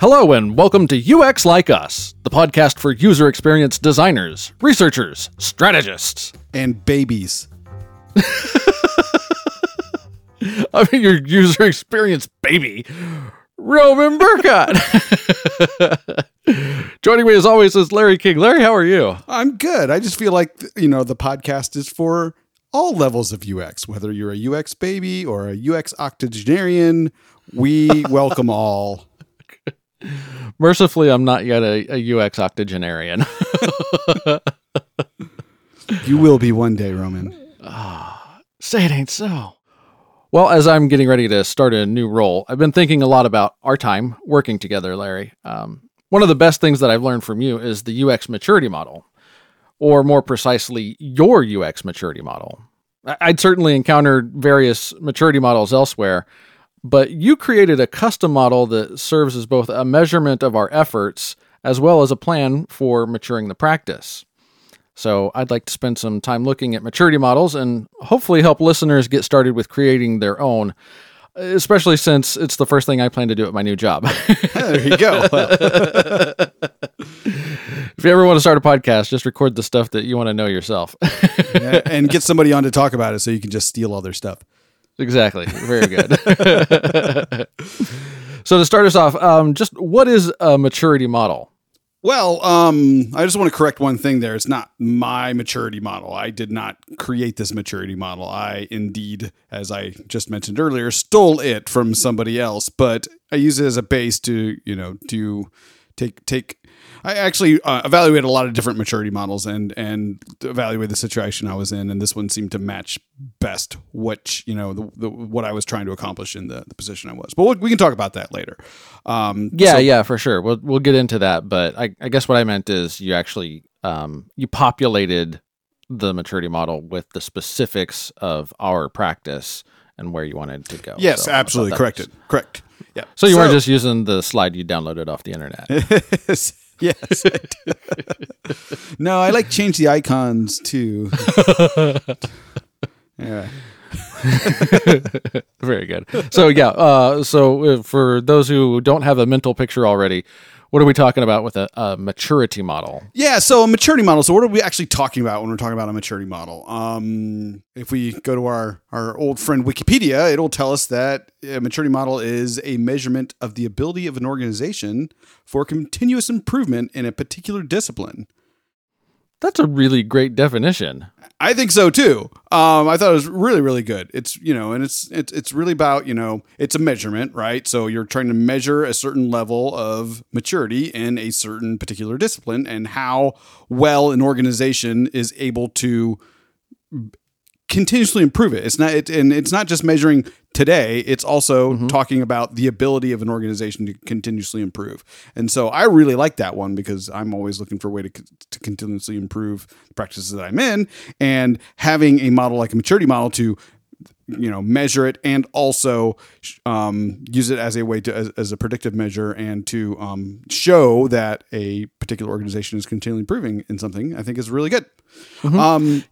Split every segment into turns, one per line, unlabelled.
Hello, and welcome to UX Like Us, the podcast for user experience designers, researchers, strategists.
and babies.
I mean, your user experience baby, Roman Burkott. Joining me as always is Larry King. Larry, how are you?
I'm good. I just feel like you know the podcast is for all levels of UX, whether you're a UX baby or a UX octogenarian. We welcome all.
Mercifully, I'm not yet a, a UX octogenarian.
You will be one day, Roman.
Say it ain't so. Well, as I'm getting ready to start a new role, I've been thinking a lot about our time working together, Larry. Um, one of the best things that I've learned from you is the UX maturity model, or more precisely, your UX maturity model. I'd certainly encountered various maturity models elsewhere, but you created a custom model that serves as both a measurement of our efforts as well as a plan for maturing the practice. So I'd like to spend some time looking at maturity models and hopefully help listeners get started with creating their own, especially since it's the first thing I plan to do at my new job.
there you go.
If you ever want to start a podcast, just record the stuff that you want to know yourself.
and get somebody on to talk about it so you can just steal all their stuff.
Exactly. Very good. so to start us off, um, just what is a maturity model?
Well, um, I just want to correct one thing there. It's not my maturity model. I did not create this maturity model. I indeed, as I just mentioned earlier, stole it from somebody else, but I use it as a base to, you know, to take take I actually uh, evaluated a lot of different maturity models and and evaluated the situation I was in, and this one seemed to match best what you know the, the, what I was trying to accomplish in the, the position I was. But we'll, we can talk about that later. Um,
Yeah,
so-
yeah, for sure. We'll we'll get into that, but I, I guess what I meant is you actually um, you populated the maturity model with the specifics of our practice and where you wanted to go.
Yes,
So-
absolutely
so
corrected. Correct. Yeah.
So you weren't just using the slide you downloaded off the internet.
yes. I no, I like change the icons too. yeah.
Very good. So yeah, uh, so uh, for those who don't have a mental picture already, what are we talking about with a, a maturity model?
Yeah, so a maturity model. So what are we actually talking about when we're talking about a maturity model? Um, if we go to our our old friend Wikipedia, it'll tell us that a maturity model is a measurement of the ability of an organization for continuous improvement in a particular discipline.
That's a really great definition.
I think so too. Um, I thought it was really, really good. It's you know, and it's it's it's really about you know, it's a measurement, right? So you're trying to measure a certain level of maturity in a certain particular discipline, and how well an organization is able to continuously improve it. It's not, it, and it's not just measuring today. It's also talking about the ability of an organization to continuously improve. And so I really like that one because I'm always looking for a way to, to continuously improve the practices that I'm in, and having a model like a maturity model to you know measure it and also um, use it as a way to as, as a predictive measure and to um, show that a particular organization is continually improving in something i think is really good um,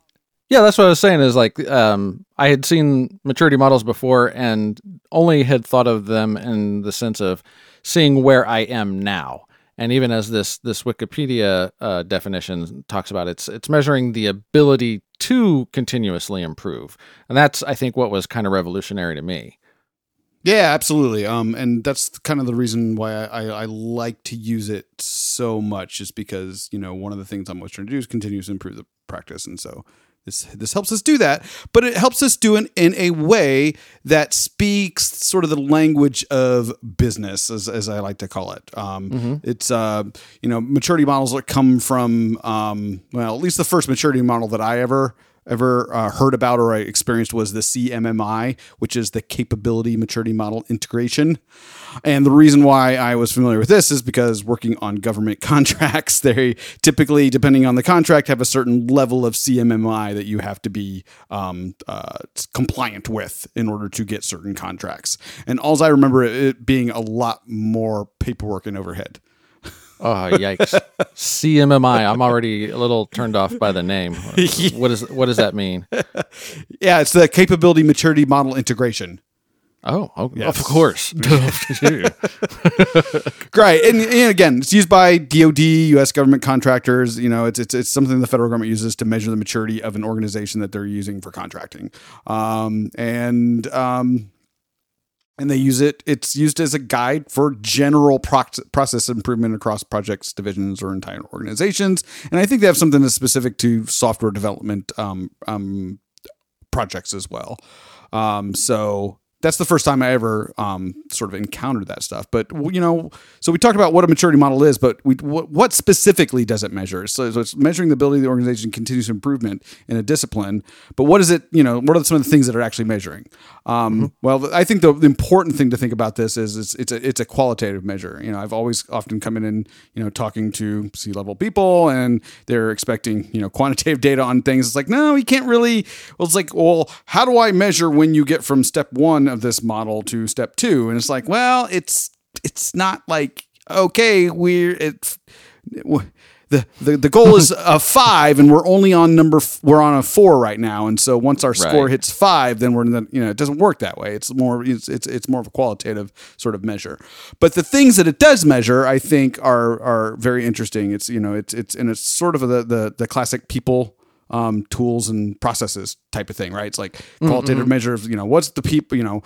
Yeah, that's what I was saying. Is like um, I had seen maturity models before, and only had thought of them in the sense of seeing where I am now. And even as this this Wikipedia uh, definition talks about, it's it's measuring the ability to continuously improve, and that's I think what was kind of revolutionary to me.
Yeah, absolutely. Um, and that's kind of the reason why I, I, I like to use it so much, is because you know one of the things I'm always trying to do is continue to improve the practice, and so this this helps us do that. But it helps us do it in a way that speaks sort of the language of business, as, as I like to call it. Um, It's uh, you know maturity models that come from um, well, at least the first maturity model that I ever ever uh, heard about or I experienced was the CMMI, which is the Capability Maturity Model Integration. And the reason why I was familiar with this is because working on government contracts, they typically, depending on the contract, have a certain level of CMMI that you have to be um, uh, compliant with in order to get certain contracts. And all I remember it being a lot more paperwork and overhead.
Oh yikes! CMMI. I'm already a little turned off by the name. What is what does that mean?
Yeah, it's the Capability Maturity Model Integration.
Oh, oh
Yes.
of course.
Great, and, and again, it's used by DoD, U.S. government contractors. You know, it's it's it's something the federal government uses to measure the maturity of an organization that they're using for contracting, um, and um, and they use it. It's used as a guide for general proc- process improvement across projects, divisions, or entire organizations. And I think they have something that's specific to software development um, um, projects as well. Um, so that's the first time I ever um, sort of encountered that stuff. But you know, so we talked about what a maturity model is, but we what, what specifically does it measure? So, so it's measuring the ability of the organization continuous improvement in a discipline. But what is it? You know, what are some of the things that are actually measuring? Um, Well, I think the, the important thing to think about this is it's it's a, it's a qualitative measure. You know, I've always often come in and you know talking to C level people, and they're expecting you know quantitative data on things. It's like no, you can't really. Well, it's like well, how do I measure when you get from step one of this model to step two? And it's like well, it's it's not like okay, we're it. The, the, the goal is a five and we're only on number f- we're on a four right now and so once our score
Right.
hits five then we're in the you know it doesn't work that way it's more it's, it's it's more of a qualitative sort of measure but the things that it does measure i think are are very interesting it's you know it's it's and it's sort of the the, the classic people um, tools and processes type of thing, right? It's like qualitative measure of, you know, what's the people, you know,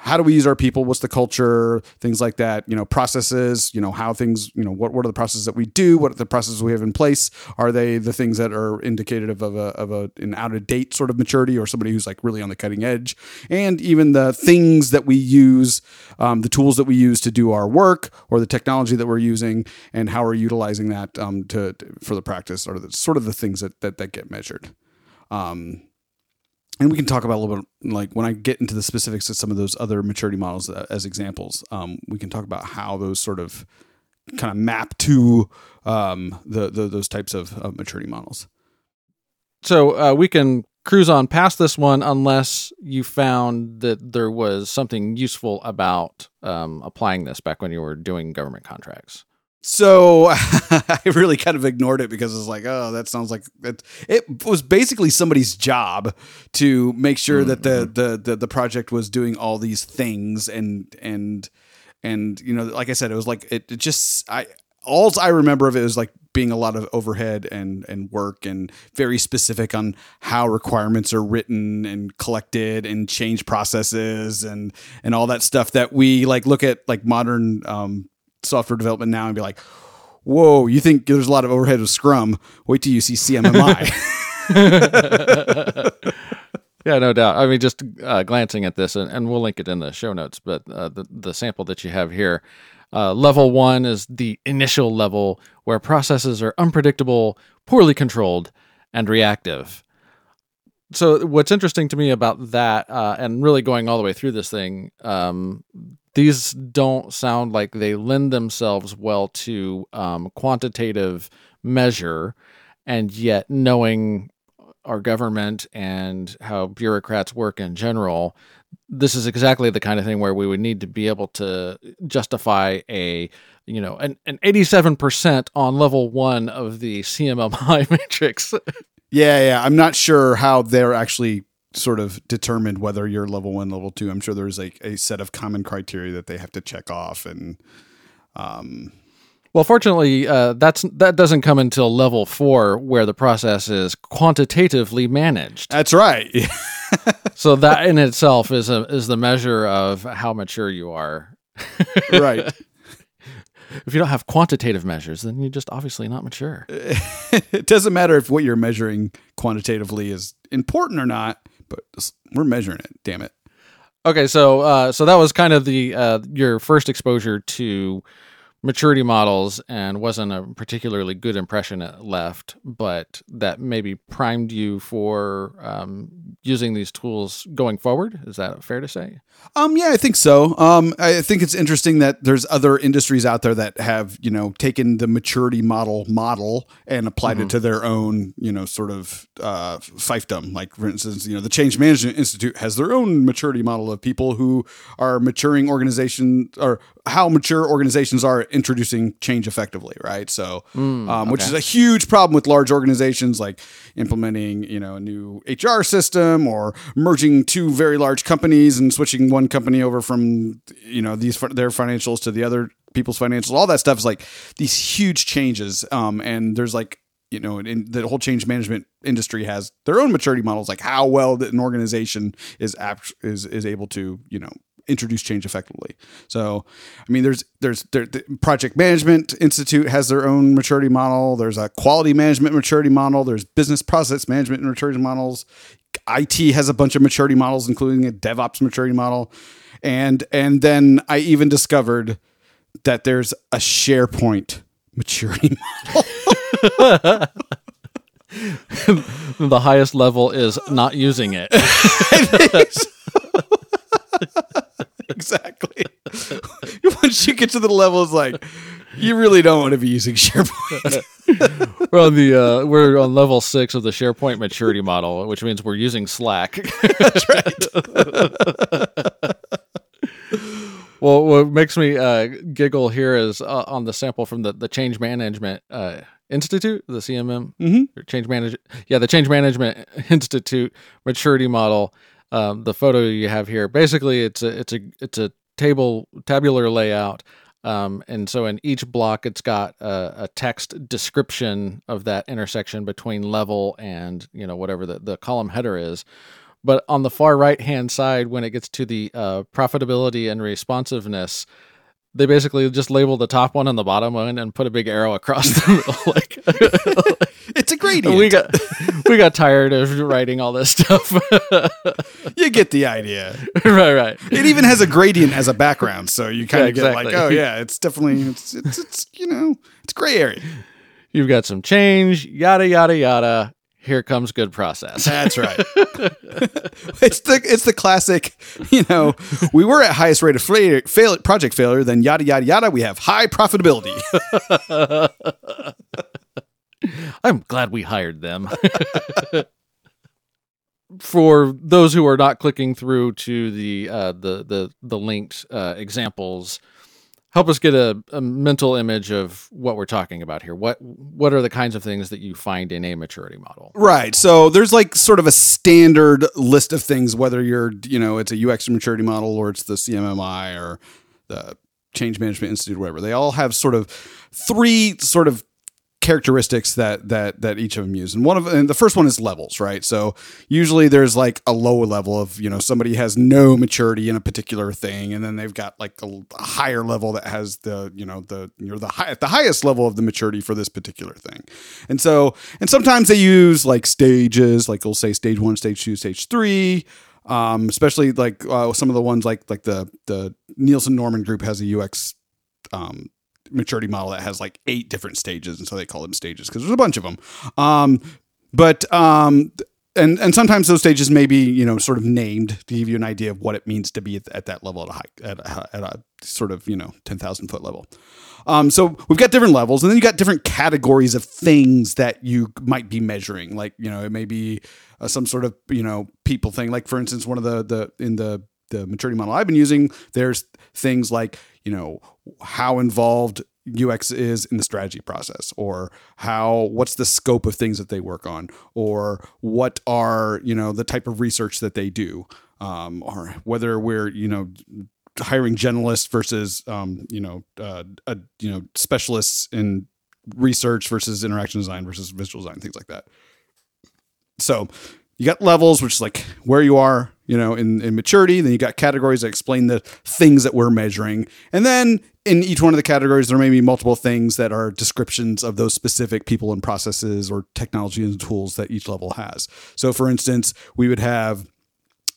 how do we use our people? What's the culture? Things like that, you know, processes, you know, how things, you know, what, what are the processes that we do? What are the processes we have in place? Are they the things that are indicative of a, of a, an out of date sort of maturity or somebody who's like really on the cutting edge? And even the things that we use, um, the tools that we use to do our work or the technology that we're using and how we're utilizing that, um, to, for the practice are the, sort of the things that, that, that get measured. Um, and we can talk about a little bit like when I get into the specifics of some of those other maturity models uh, as examples. Um, we can talk about how those sort of kind of map to um, the, the those types of, of maturity models.
so uh, we can cruise on past this one unless you found that there was something useful about um, applying this back when you were doing government contracts.
So I really kind of ignored it because it's like, oh, that sounds like it. It was basically somebody's job to make sure that the, the the the project was doing all these things and and and you know, like I said, it was like it, it just I all I remember of it was like being a lot of overhead and and work and very specific on how requirements are written and collected and change processes and and all that stuff that we like look at like modern um, software development now and be like, whoa, you think there's a lot of overhead with Scrum? Wait till you see CMMI.
Yeah, no doubt. I mean, just uh, glancing at this, and, and we'll link it in the show notes, but uh, the, the sample that you have here, uh, level one is the initial level where processes are unpredictable, poorly controlled, and reactive. So, what's interesting to me about that, uh, and really going all the way through this thing, um, these don't sound like they lend themselves well to um, quantitative measure, and yet knowing our government and how bureaucrats work in general, this is exactly the kind of thing where we would need to be able to justify a you know an, an 87% on level one of the cmmi matrix
yeah, yeah. I'm not sure how they're actually sort of determined whether you're level one, level two. I'm sure there's like a set of common criteria that they have to check off and um
well fortunately uh, that's that doesn't come until level four where the process is quantitatively managed
that's right.
so that in itself is a is the measure of how mature you are
right.
if you don't have quantitative measures then you're just obviously not mature
it doesn't matter if what you're measuring quantitatively is important or not, but we're measuring it. Damn it.
Okay, so uh, so that was kind of the uh, your first exposure to maturity models, and wasn't a particularly good impression it left, but that maybe primed you for um, using these tools going forward. Is that fair to say?
Um, yeah, I think so. Um, I think it's interesting that there's other industries out there that have, you know, taken the maturity model model and applied it to their own, you know, sort of uh, fiefdom. Like, for instance, you know, the Change Management Institute has their own maturity model of people who are maturing organizations or how mature organizations are introducing change effectively, right? So,
Mm,
um, which
okay.
is a huge problem with large organizations like implementing, you know, a new HR system or merging two very large companies and switching one company over from, you know, these their financials to the other people's financials. All that stuff is like these huge changes. Um, and there's like, you know, in the whole change management industry has their own maturity models, like how well that an organization is apt, is is able to, you know, introduce change effectively. So, I mean, there's there's there, the Project Management Institute has their own maturity model. There's a quality management maturity model. There's business process management maturity models. IT has a bunch of maturity models, including a DevOps maturity model, and and then I even discovered that there's a SharePoint maturity model.
the highest level is not using it.
exactly. Once you get to the level, it's like you really don't want to be using SharePoint.
we're on the uh, we're on level six of the SharePoint maturity model, which means we're using Slack.
That's right.
well, what makes me uh, giggle here is uh, on the sample from the the Change Management uh, Institute, the CMM,
Mhm.
or Change Manage, yeah, the Change Management Institute maturity model. Um, the photo you have here, basically, it's a it's a it's a table tabular layout. Um, and so in each block, it's got a, a text description of that intersection between level and you know whatever the, the column header is. But on the far right hand side, when it gets to the uh, profitability and responsiveness, they basically just label the top one and the bottom one and put a big arrow across the middle. like
It's a gradient.
we got we got tired of writing all this stuff.
you get the idea.
right, right.
It even has a gradient as a background, so you kind
Yeah,
of get like, oh yeah, it's definitely it's, it's it's you know it's gray area.
You've got some change, yada yada yada. Here comes good process.
That's right. it's the it's the classic. You know, we were at highest rate of failure, fail, project failure. Then yada yada yada. We have high profitability.
I'm glad we hired them. For those who are not clicking through to the uh, the the the linked uh, examples, help us get a, a mental image of what we're talking about here. What what are the kinds of things that you find in a maturity model?
Right. So there's like sort of a standard list of things, whether you're, you know, it's a UX maturity model or it's the CMMI or the Change Management Institute, or whatever. They all have sort of three sort of characteristics that that that each of them use. And one of and the first one is levels right? So usually there's like a lower level of you know somebody has no maturity in a particular thing and then they've got like a, a higher level that has the you know the you're the high at the highest level of the maturity for this particular thing. And so and sometimes they use like stages like they'll say stage one stage two stage three um, especially like uh, some of the ones like like the the Nielsen Norman group has a UX um, maturity model that has like eight different stages, and so they call them stages because there's a bunch of them. Um, but um, and and sometimes those stages may be you know sort of named to give you an idea of what it means to be at, at that level at a high at a, at a sort of you know ten thousand foot level. Um, so we've got different levels, and then you got different categories of things that you might be measuring. Like you know, it may be uh, some sort of you know people thing. Like for instance, one of the the in the the maturity model I've been using, there's things like you know how involved UX is in the strategy process, or how what's the scope of things that they work on, or what are you know the type of research that they do, um, or whether we're you know hiring generalists versus um, you know uh, uh, you know specialists in research versus interaction design versus visual design things like that. So you got levels, which is like where you are, you know, in, in maturity. Then you got categories that explain the things that we're measuring. And then in each one of the categories, there may be multiple things that are descriptions of those specific people and processes or technology and tools that each level has. So for instance, we would have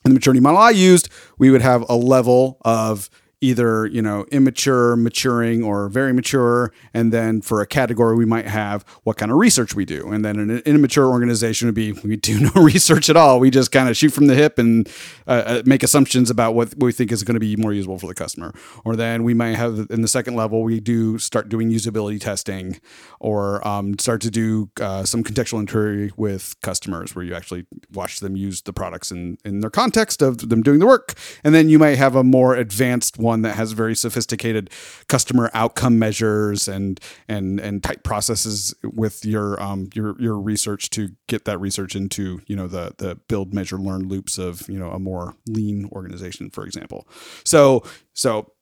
in the maturity model I used, we would have a level of either you know immature maturing or very mature and then for a category we might have what kind of research we do. And then an immature organization would be we do no research at all. We just kind of shoot from the hip and uh, uh, make assumptions about what we think is going to be more usable for the customer. Or then we might have in the second level we do start doing usability testing or um, start to do uh, some contextual inquiry with customers where you actually watch them use the products in, in their context of them doing the work. And then you might have a more advanced one one that has very sophisticated customer outcome measures and and and tight processes with your um your your research to get that research into you know the the build measure learn loops of you know a more lean organization for example so so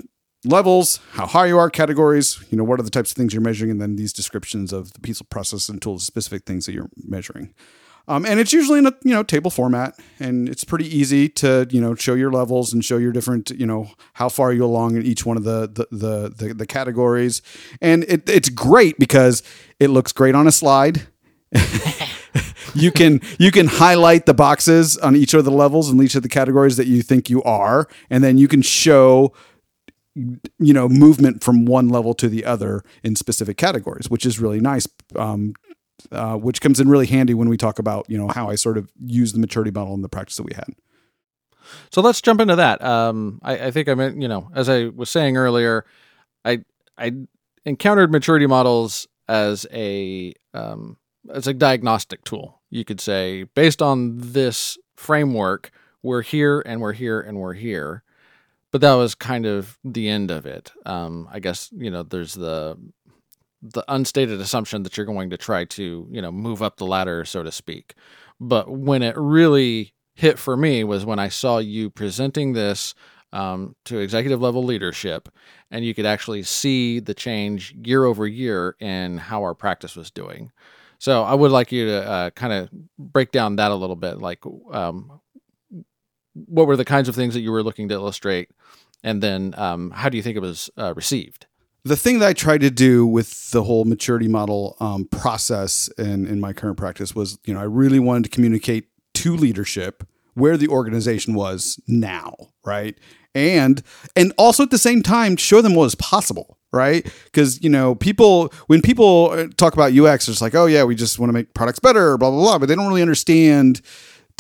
levels, how high you are, categories, you know, what are the types of things you're measuring, and then these descriptions of the piece of process and tools, specific things that you're measuring. Um, and it's usually in a you know table format, and it's pretty easy to you know show your levels and show your different you know how far you along in each one of the the the, the, the categories, and it, it's great because it looks great on a slide. you can you can highlight the boxes on each of the levels and each of the categories that you think you are, and then you can show you know movement from one level to the other in specific categories which is really nice um, uh, which comes in really handy when we talk about you know how i sort of use the maturity model in the practice that we had.
So let's jump into that. Um, I, I think i meant you know as i was saying earlier i i encountered maturity models as a um, as a diagnostic tool you could say based on this framework we're here and we're here and we're here. But that was kind of the end of it. Um, I guess you know there's the the unstated assumption that you're going to try to you know move up the ladder, so to speak. But when it really hit for me was when I saw you presenting this um, to executive level leadership, and you could actually see the change year over year in how our practice was doing. So I would like you to uh, kind of break down that a little bit, like um, what were the kinds of things that you were looking to illustrate, and then um, how do you think it was uh, received?
The thing that I tried to do with the whole maturity model um, process in, in my current practice was, you know, I really wanted to communicate to leadership where the organization was now, right? And and also at the same time show them what is possible, right? Because you know, people when people uh, talk about UX, it's like, oh yeah, we just want to make products better, blah blah blah, but they don't really understand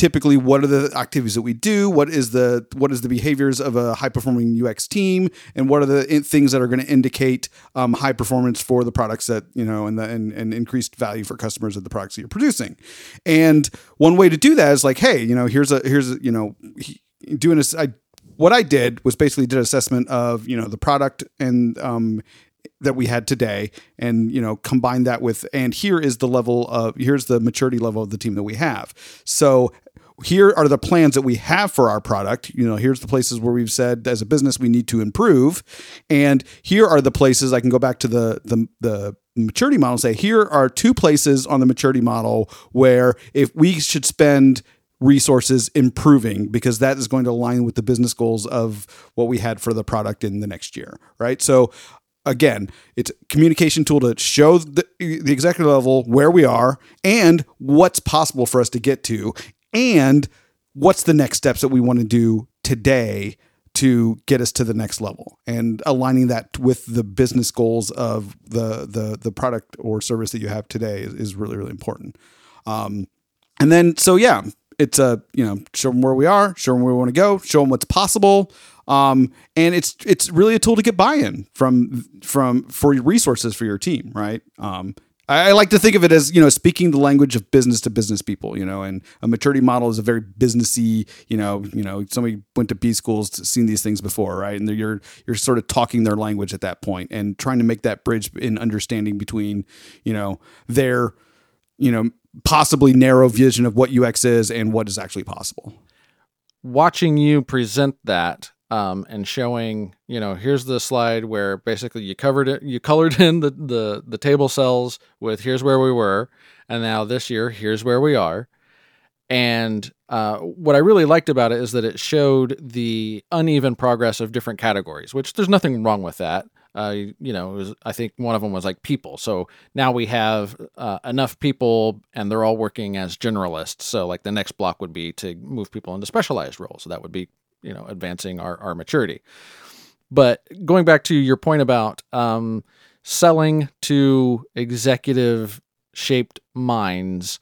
typically what are the activities that we do? What is the what is the behaviors of a high performing ux team? And what are the things that are going to indicate um, high performance for the products that you know and the and, and increased value for customers of the products that you're producing? And one way to do that is like hey you know here's a here's a, you know doing this I, what i did was basically did an assessment of you know the product and um, that we had today and you know combine that with and here is the level of here's the maturity level of the team that we have. So here are the plans that we have for our product. You know, here's the places where we've said as a business we need to improve, and here are the places I can go back to the the the maturity model and say here are two places on the maturity model where if we should spend resources improving because that is going to align with the business goals of what we had for the product in the next year, right? So again, it's a communication tool to show the, the executive level where we are and what's possible for us to get to and what's the next steps that we want to do today to get us to the next level? And aligning that with the business goals of the the the product or service that you have today is, is really really important. Um, and then so yeah it's a you know show them where we are show them where we want to go show them what's possible. Um, and it's it's really a tool to get buy-in from from for resources for your team right? Um, I, like to think of it as you know speaking the language of business to business people. You know, and a maturity model is a very businessy. You know, you know, somebody went to B schools, seen these things before, right? And you're you're sort of talking their language at that point and trying to make that bridge in understanding between you know their you know possibly narrow vision of what UX is and what is actually possible.
Watching you present that um, and showing, you know, here's the slide where basically you covered it, you colored in the, the, the table cells with here's where we were. And now this year, here's where we are. And uh, what I really liked about it is that it showed the uneven progress of different categories, which there's nothing wrong with that. Uh, you know, was, I think one of them was like people. So now we have uh, enough people and they're all working as generalists. So, like, the next block would be to move people into specialized roles. So, that would be you know advancing our, our maturity. But going back to your point about um, selling to executive shaped minds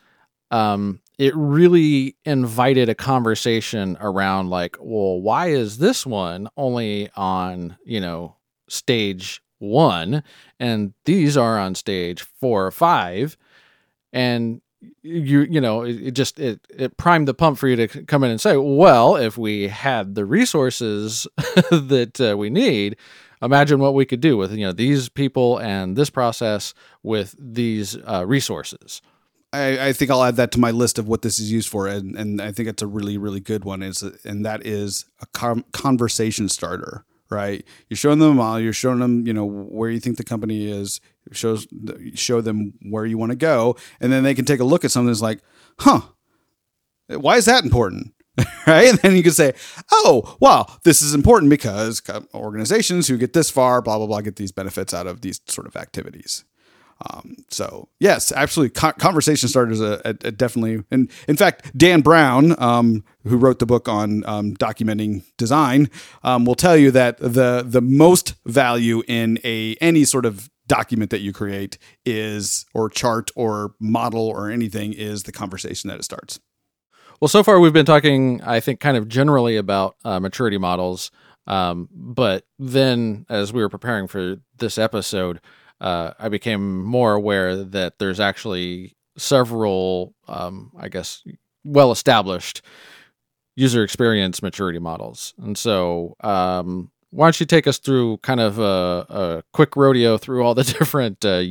um, it really invited a conversation around like well why is this one only on you know stage one? And these are on stage four or five. And you you know it, it just it it primed the pump for you to come in and say, well, if we had the resources that uh, we need, imagine what we could do with you know these people and this process with these uh, resources.
I, I think I'll add that to my list of what this is used for, and, and I think it's a really really good one. Is and that is a com- conversation starter, right? You're showing them all. You're showing them, you know, where you think the company is. Shows show them where you want to go, and then they can take a look at something that's like, huh, why is that important? right? And then you can say, oh, wow, this is important because organizations who get this far, blah, blah, blah, get these benefits out of these sort of activities. Um, so yes, absolutely. Con- conversation starters a, a, a definitely, and in fact, Dan Brown, um, who wrote the book on um, documenting design, um, will tell you that the the most value in a any sort of document that you create is or chart or model or anything is the conversation that it starts.
Well, so far we've been talking, I think, kind of generally about uh, maturity models. Um, but then, as we were preparing for this episode, uh, I became more aware that there's actually several, um, I guess, well established user experience maturity models. And so, um, why don't you take us through kind of a, a quick rodeo through all the different, uh,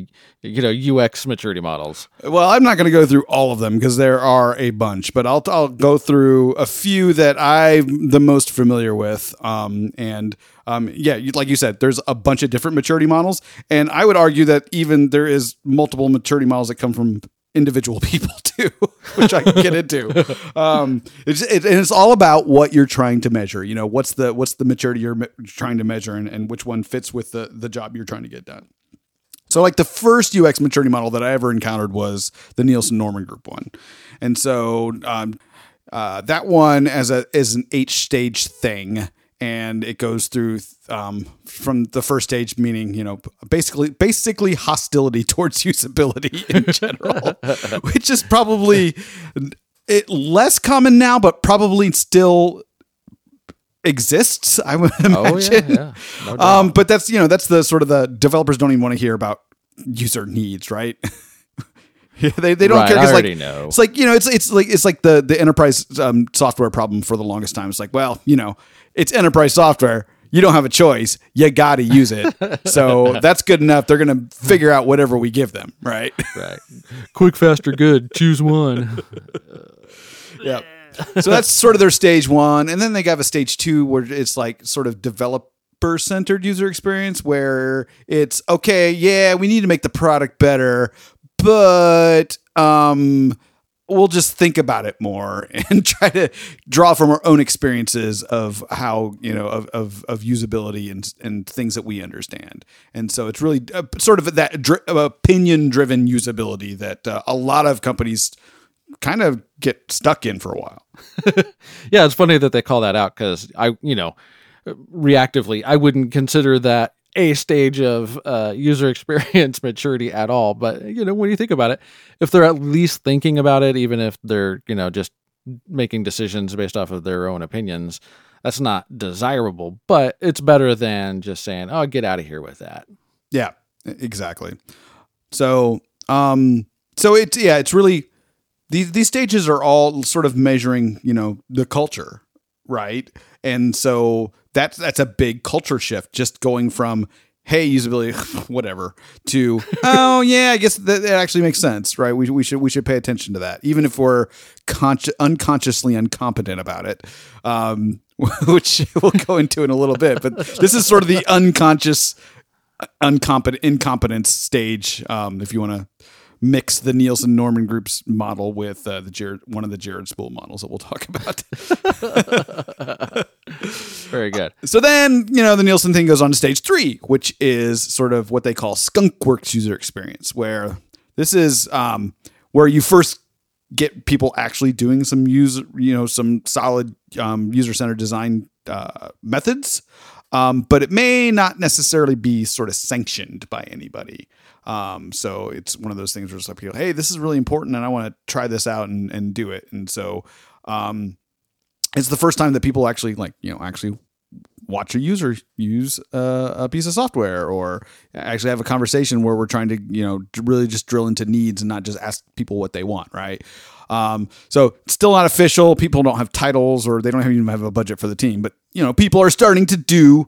you know, UX maturity models?
Well, I'm not going to go through all of them because there are a bunch, but I'll I'll go through a few that I'm the most familiar with. Um, and um, yeah, like you said, there's a bunch of different maturity models, and I would argue that even there is multiple maturity models that come from individual people too, which I can get into. Um, it's, it, and it's all about what you're trying to measure. You know, what's the what's the maturity you're me- trying to measure, and, and which one fits with the the job you're trying to get done. So, like the first UX maturity model that I ever encountered was the Nielsen Norman Group one, and so um, uh, that one as a is an H stage thing and it goes through um, from the first stage, meaning you know basically basically hostility towards usability in general, which is probably it less common now, but probably still exists. I would imagine.
Oh, yeah, yeah. No
um, but that's you know that's the sort of the developers don't even want to hear about user needs, right? Yeah, they, they don't
Right,
care because like
know.
it's like you know it's it's like it's like the the enterprise um, software problem for the longest time. It's like well you know it's enterprise software. You don't have a choice. You got to use it. So that's good enough. They're gonna figure out whatever we give them, right?
right. Quick, faster, good. Choose one.
yeah. So that's sort of their stage one, and then they have a stage two where it's like sort of developer centered user experience where it's okay, yeah, we need to make the product better, but um we'll just think about it more and try to draw from our own experiences of how you know of of, of usability and and things that we understand. And so it's really uh, sort of that dri- opinion driven usability that uh, a lot of companies kind of get stuck in for a while.
Yeah, it's funny that they call that out because I, you know, reactively, I wouldn't consider that a stage of uh, user experience maturity at all. But you know, when you think about it, if they're at least thinking about it, even if they're you know just making decisions based off of their own opinions, that's not desirable. But it's better than just saying, "Oh, get out of here with that."
Yeah, exactly. So, um, so it's yeah, it's really these these stages are all sort of measuring, you know, the culture, right? And so that's that's a big culture shift, just going from hey usability whatever to oh yeah i guess that, that actually makes sense right? We, we should we should pay attention to that even if we're consci- unconsciously incompetent about it um, which we'll go into in a little bit but this is sort of the unconscious uncompetent incompetence stage um, if you want to mix the Nielsen Norman Group's model with uh, the Jared, one of the Jared Spool models that we'll talk about.
Very good.
so then, you know, the Nielsen thing goes on to stage three, which is sort of what they call skunkworks user experience, where this is um, where you first get people actually doing some user, you know, some solid um, user centered design uh, methods. Um, but it may not necessarily be sort of sanctioned by anybody. Um, so it's one of those things where it's like, people, hey, this is really important and I want to try this out and, and do it. And so um, it's the first time that people actually like, you know, actually watch a user use a piece of software or actually have a conversation where we're trying to you know really just drill into needs and not just ask people what they want right? Um, so it's still not official. People don't have titles or they don't even have a budget for the team but you know people are starting to do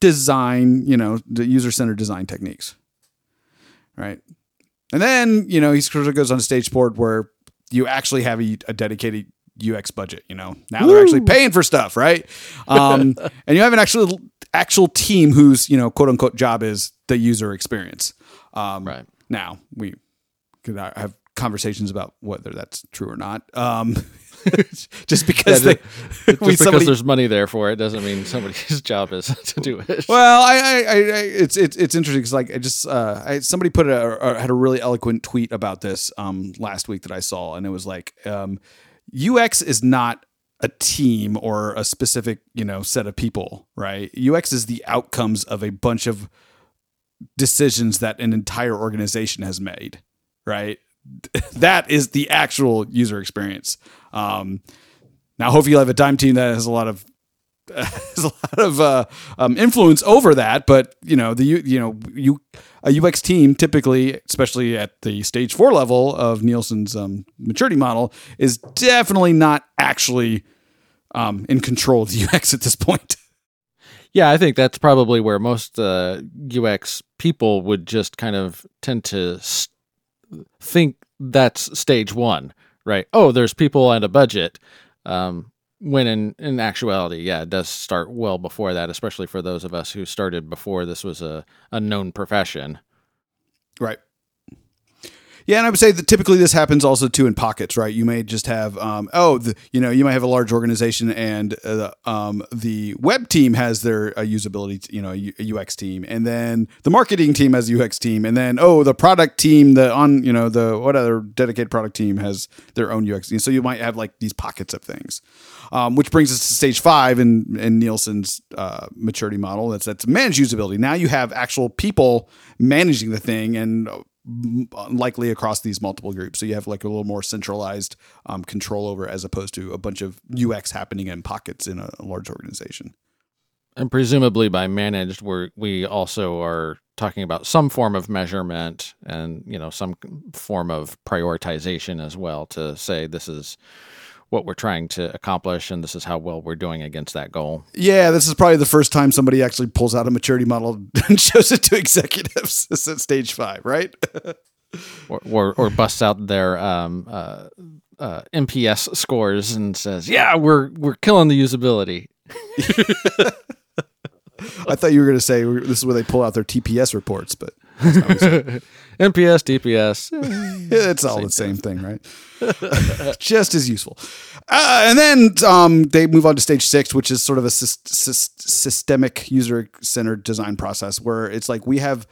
design you know the user-centered design techniques right and then you know he sort of goes on a stage board where you actually have a, a dedicated UX budget. You know, now Woo. they're actually paying for stuff, right? Um, and you have an actual actual team whose you know quote unquote job is the user experience. Um, right now, we could have conversations about whether that's true or not. Um, just because
yeah, just, they, just because somebody, there's money there for it doesn't mean somebody's job is to do it.
Well, I, I, I it's it's it's interesting because like I just uh, I, somebody put a, had a really eloquent tweet about this um last week that I saw, and it was like um UX is not a team or a specific, you know, set of people, right? UX is the outcomes of a bunch of decisions that an entire organization has made, right? that is the actual user experience. Um, now, hopefully, you'll have a dime team that has a lot of has a lot of uh, um, influence over that. But you know, the you know you a UX team typically, especially at the stage four level of Nielsen's um, maturity model, is definitely not actually um, in control of the UX at this point.
Yeah, I think that's probably where most uh, UX people would just kind of tend to st- think that's stage one, right? Oh, there's people and a budget. Um, when in, in actuality, yeah, it does start well before that, especially for those of us who started before this was a, a known profession.
Right. Yeah, and I would say that typically this happens also too in pockets, right? You may just have, um, oh, the, you know, you might have a large organization and uh, um, the web team has their uh, usability, you know, UX team, and then the marketing team has a UX team, and then oh, the product team, the on, you know, the what other dedicated product team has their own UX team. So you might have like these pockets of things, um, which brings us to stage five in in Nielsen's uh, maturity model. That's that's manage usability. Now you have actual people managing the thing and likely across these multiple groups. So you have like a little more centralized um, control over as opposed to a bunch of UX happening in pockets in a, large organization.
And presumably by managed, we we also are talking about some form of measurement and you know some form of prioritization as well to say this is what we're trying to accomplish and this is how well we're doing against that goal.
Yeah, this is probably the first time somebody actually pulls out a maturity model and shows it to executives. This at stage five, right?
or, or, or busts out their um, uh, uh, NPS scores and says, "Yeah, we're we're killing the usability."
I thought you were going to say this is where they pull out their TPS reports, but
NPS, DPS.
it's all the same thing, right? Just as useful. Uh, and then um, they move on to stage six, which is sort of a sy- sy- systemic user centered design process where it's like we have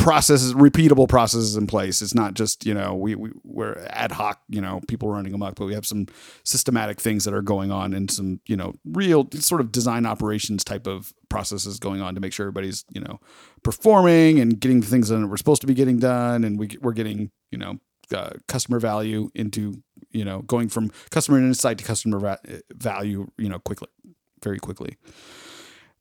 processes, repeatable processes in place. It's not just you know we, we we're ad hoc, you know, people running amok, but we have some systematic things that are going on and some you know real sort of design operations type of processes going on to make sure everybody's you know performing and getting the things that we're supposed to be getting done, and we we're getting you know uh, customer value into you know going from customer insight to customer va- value you know quickly, very quickly.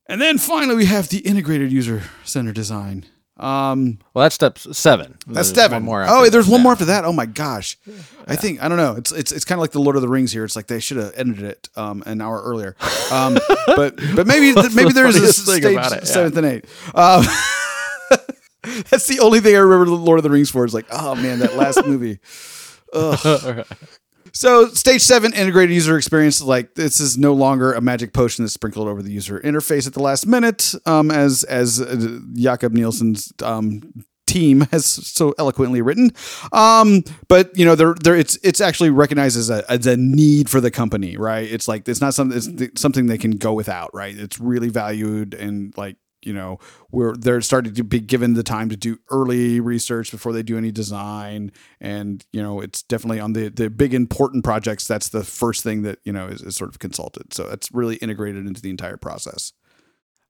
And then finally, we have the integrated user center design. Um,
well, that's step seven.
That's there's seven. more. Oh, there's one more after that. Oh my gosh, yeah. I think I don't know. It's it's it's kind of like the Lord of the Rings here. It's like they should have ended it um, an hour earlier. Um, but but maybe maybe there's a stage it, yeah. seventh and eight. Um, that's the only thing I remember the Lord of the Rings for. Is like, oh man, that last movie. So stage seven, integrated user experience. Like this is no longer a magic potion that's sprinkled over the user interface at the last minute, um, as as uh, Jakob Nielsen's um, team has so eloquently written. Um, but you know, there, there, it's it's actually recognized as a as a need for the company, right? It's like it's not something it's something they can go without, right? It's really valued and like you know where they're starting to be given the time to do early research before they do any design. And you know it's definitely on the the big important projects that's the first thing that you know is, is sort of consulted. So it's really integrated into the entire process.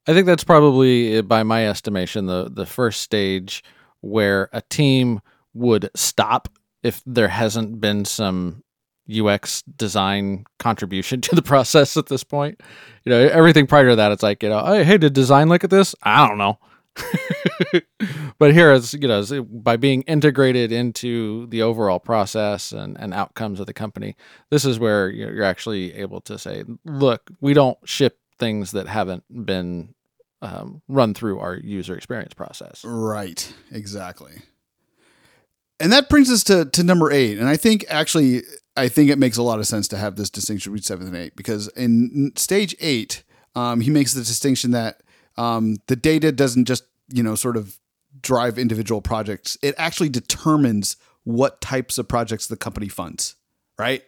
I think that's probably uh, by my estimation the the first stage where a team would stop if there hasn't been some UX design contribution to the process at this point. You know, everything prior to that, it's like, you know, hey, hey did design look at this? I don't know. but here it's you know by being integrated into the overall process and, and outcomes of the company this is where you're actually able to say look we don't ship things that haven't been um, run through our user experience process
right exactly and that brings us to, to number eight and i think actually i think it makes a lot of sense to have this distinction between seven and eight because in stage eight um, he makes the distinction that um, the data doesn't just you know sort of drive individual projects. It actually determines what types of projects the company funds, right?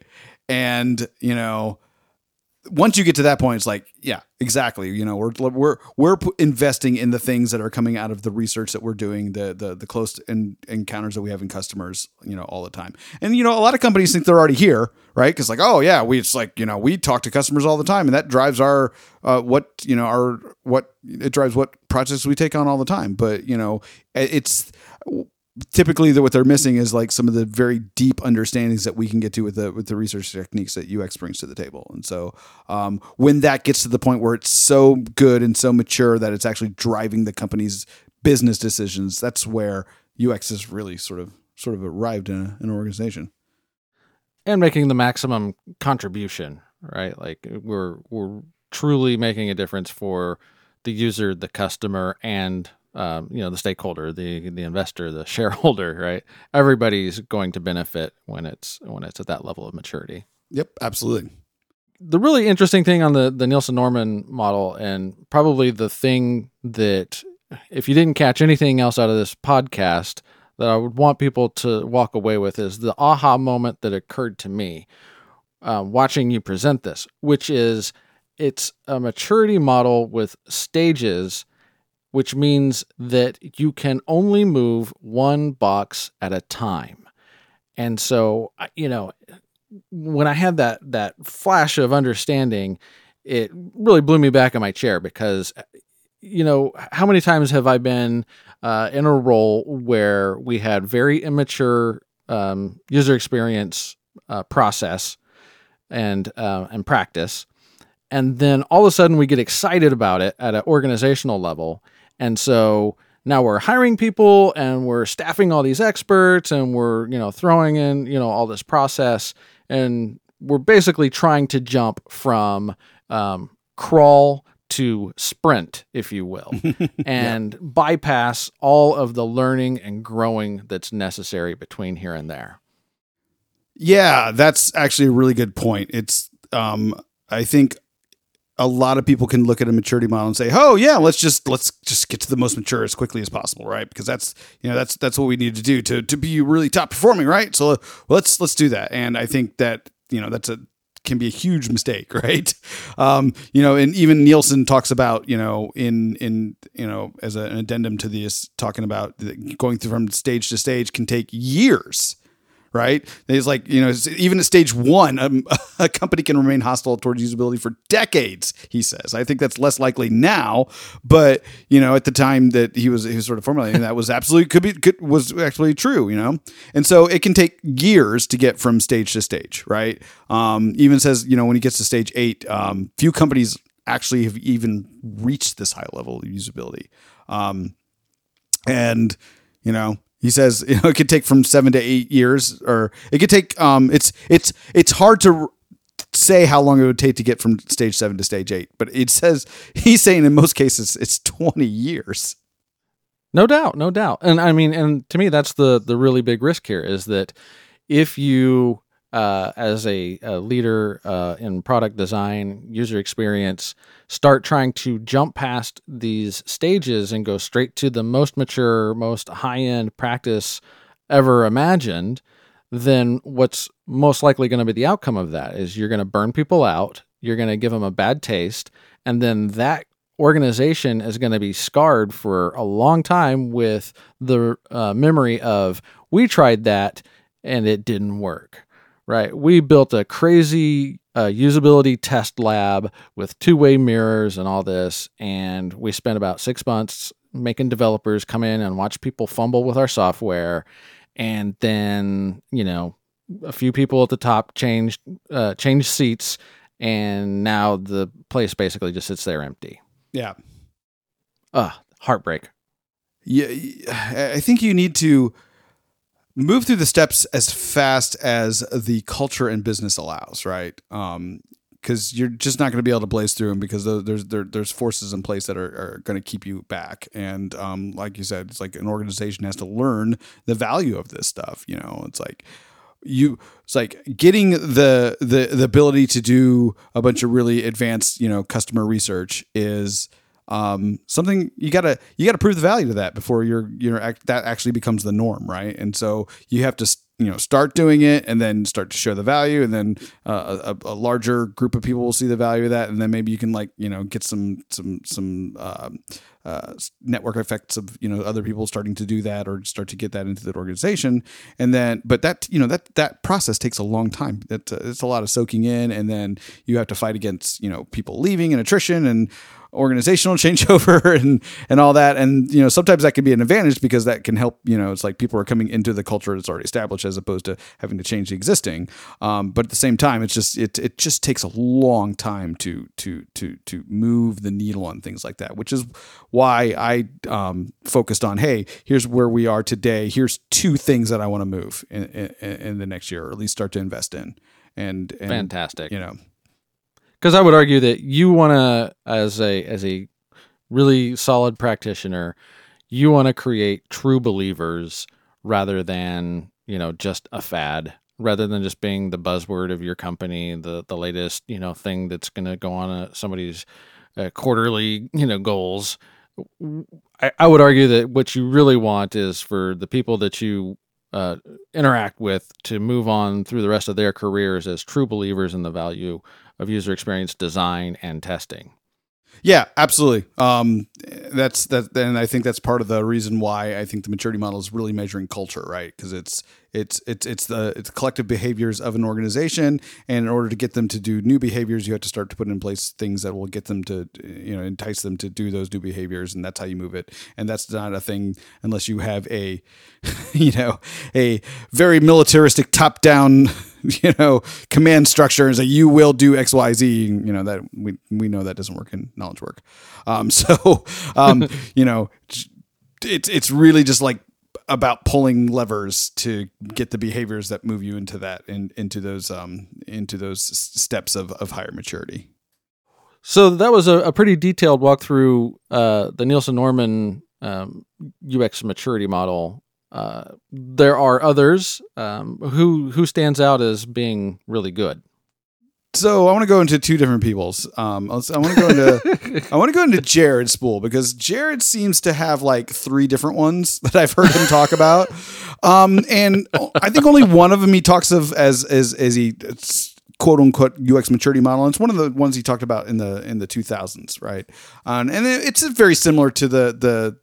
And you know, once you get to that point, it's like, yeah, exactly. You know, we're we're we're investing in the things that are coming out of the research that we're doing, the the the close in, encounters that we have in customers, you know, all the time. And you know, a lot of companies think they're already here, right? Because like, oh yeah, we it's like you know, we talk to customers all the time, and that drives our uh, what you know our what it drives what projects we take on all the time. But you know, it's typically what they're missing is like some of the very deep understandings that we can get to with the with the research techniques that UX brings to the table. And so um, when that gets to the point where it's so good and so mature that it's actually driving the company's business decisions, that's where UX has really sort of sort of arrived in a, an organization.
And making the maximum contribution, right? Like we're we're truly making a difference for the user, the customer, and um, you know the stakeholder, the the investor, the shareholder, right? Everybody's going to benefit when it's when it's at that level of maturity.
Yep, absolutely.
The really interesting thing on the the Nielsen Norman model, and probably the thing that if you didn't catch anything else out of this podcast, that I would want people to walk away with is the aha moment that occurred to me uh, watching you present this, which is it's a maturity model with stages which means that you can only move one box at a time. And so, you know, when I had that that flash of understanding, it really blew me back in my chair because, you know, how many times have I been uh, in a role where we had very immature um, user experience uh, process and uh, and practice, and then all of a sudden we get excited about it at an organizational level, and so now we're hiring people and we're staffing all these experts and we're, you know, throwing in, you know, all this process and we're basically trying to jump from um, crawl to sprint, if you will, and yeah. bypass all of the learning and growing that's necessary between here and there.
Yeah, that's actually a really good point. It's, um, I think a lot of people can look at a maturity model and say, "Oh yeah, let's just let's just get to the most mature as quickly as possible, right? Because that's you know that's that's what we need to do to to be really top performing, right? So let's let's do that." And I think that you know that's a can be a huge mistake, right? Um, you know, and even Nielsen talks about, you know, in in you know, as a, an addendum to this, talking about going through from stage to stage can take years right? It's like, you know, even at stage one, um, a company can remain hostile towards usability for decades, he says. I think that's less likely now, but, you know, at the time that he was, he was sort of formulating that was absolutely, could be, could, was actually true, you know? And so it can take years to get from stage to stage, right? Um, even says, you know, when he gets to stage eight, um, few companies actually have even reached this high level of usability. Um, and, you know, he says you know, it could take from seven to eight years, or it could take. Um, it's it's it's hard to say how long it would take to get from stage seven to stage eight, but it says he's saying in most cases it's twenty years.
No doubt, no doubt, and I mean, and to me, that's the the really big risk here is that if you uh, as a, a leader uh, in product design, user experience, start trying to jump past these stages and go straight to the most mature, most high end practice ever imagined, then what's most likely going to be the outcome of that is you're going to burn people out, you're going to give them a bad taste, and then that organization is going to be scarred for a long time with the uh, memory of we tried that and it didn't work right? We built a crazy uh, usability test lab with two way mirrors and all this. And we spent about six months making developers come in and watch people fumble with our software. And then, you know, a few people at the top changed uh, changed seats, and now the place basically just sits there empty.
Yeah.
Ugh, heartbreak.
Yeah, I think you need to move through the steps as fast as the culture and business allows, right? Um, because you're just not going to be able to blaze through them because there's there, there's forces in place that are, are going to keep you back. And um, like you said, it's like an organization has to learn the value of this stuff. You know, it's like you it's like getting the the the ability to do a bunch of really advanced you know customer research is um, something you gotta you gotta prove the value to that before you're you know act, that actually becomes the norm, right? And so you have to you know start doing it and then start to show the value, and then uh, a, a, larger group of people will see the value of that, and then maybe you can like you know get some some some uh, uh, network effects of you know other people starting to do that or start to get that into the organization, and then but that you know that that process takes a long time. That it's a lot of soaking in, and then you have to fight against you know people leaving and attrition and organizational changeover and and all that. And you know sometimes that can be an advantage because that can help you know it's like people are coming into the culture that's already established as opposed to having to change the existing. Um, but at the same time it's just it, it just takes a long time to to to to move the needle on things like that which is why I um, focused on hey here's where we are today. Here's two things that I want to move in, in, in the next year or at least start to invest in. And, and
fantastic.
you know
because I would argue that you want to, as a as a really solid practitioner, you want to create true believers rather than you know just a fad, rather than just being the buzzword of your company, the the latest you know thing that's going to go on a, somebody's uh, quarterly you know goals. I, I would argue that what you really want is for the people that you uh, interact with to move on through the rest of their careers as true believers in the value of user experience design and testing.
Yeah, absolutely. Um, that's that, and I think that's part of the reason why I think the maturity model is really measuring culture, right? Because it's it's it's it's the it's collective behaviors of an organization, and in order to get them to do new behaviors, you have to start to put in place things that will get them to you know entice them to do those new behaviors, and that's how you move it. And that's not a thing unless you have a you know a very militaristic top down you know command structure and say you will do X Y Z. You know that we we know that doesn't work in knowledge work. Um, so um, you know it's it's really just like about pulling levers to get the behaviors that move you into that and in, into those um into those steps of of higher maturity.
So that was a, a pretty detailed walkthrough uh, the Nielsen Norman um, UX maturity model uh, there are others um, who who stands out as being really good.
So I want to go into two different people's. Um, I want to go into I want to go into Jared Spool because Jared seems to have like three different ones that I've heard him talk about, um, and I think only one of them he talks of as as as he quote unquote UX maturity model. And it's one of the ones he talked about in the in the 2000s, right? Um, and it's very similar to the the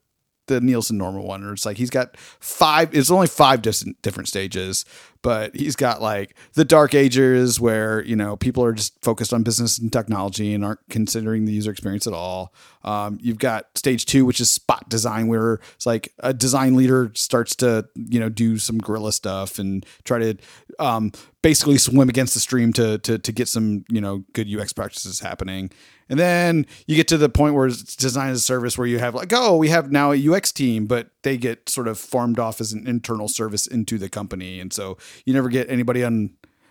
the Nielsen Norman one, or it's like he's got five. It's only five different different stages, but he's got like the dark ages where you know people are just focused on business and technology and aren't considering the user experience at all. Um, you've got stage two, which is spot design, where it's like a design leader starts to you know do some guerrilla stuff and try to um, basically swim against the stream to to to get some you know good UX practices happening. And then you get to the point where it's design as a service where you have like, oh, we have now a UX team, but they get sort of farmed off as an internal service into the company. And so you never get anybody on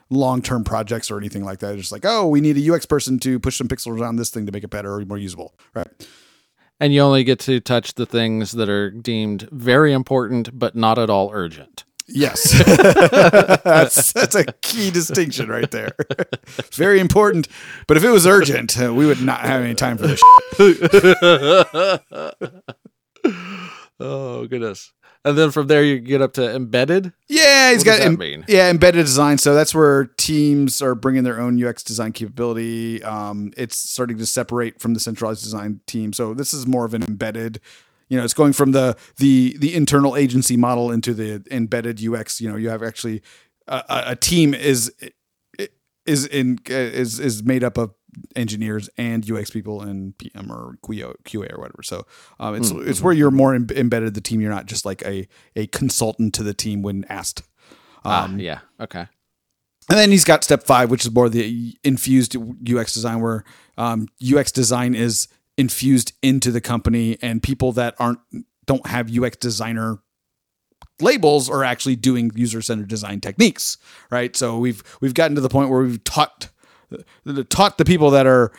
long term projects or anything like that. It's just like, oh, we need a UX person to push some pixels around this thing to make it better or more usable. Right.
And you only get to touch the things that are deemed very important, but not at all urgent.
Yes. that's, that's a key distinction right there. Very important. But if it was urgent, uh, we would not have any time for this.
oh, goodness. And then from there, you get up to embedded.
Yeah, he's
what
got em- yeah embedded design. So that's where teams are bringing their own UX design capability. Um, it's starting to separate from the centralized design team. So this is more of an embedded you know it's going from the the the internal agency model into the embedded ux you know you have actually a, a team is is in is is made up of engineers and UX people and PM or QA, QA or whatever. So um, it's mm-hmm. it's where you're more Im- embedded the team. You're not just like a a consultant to the team when asked.
Ah, um, ah, yeah. Okay.
And then he's got step five, which is more the infused UX design, where um, UX design is infused into the company, and people that aren't don't have UX designer labels are actually doing user centered design techniques, right? So we've we've gotten to the point where we've taught taught the people that are,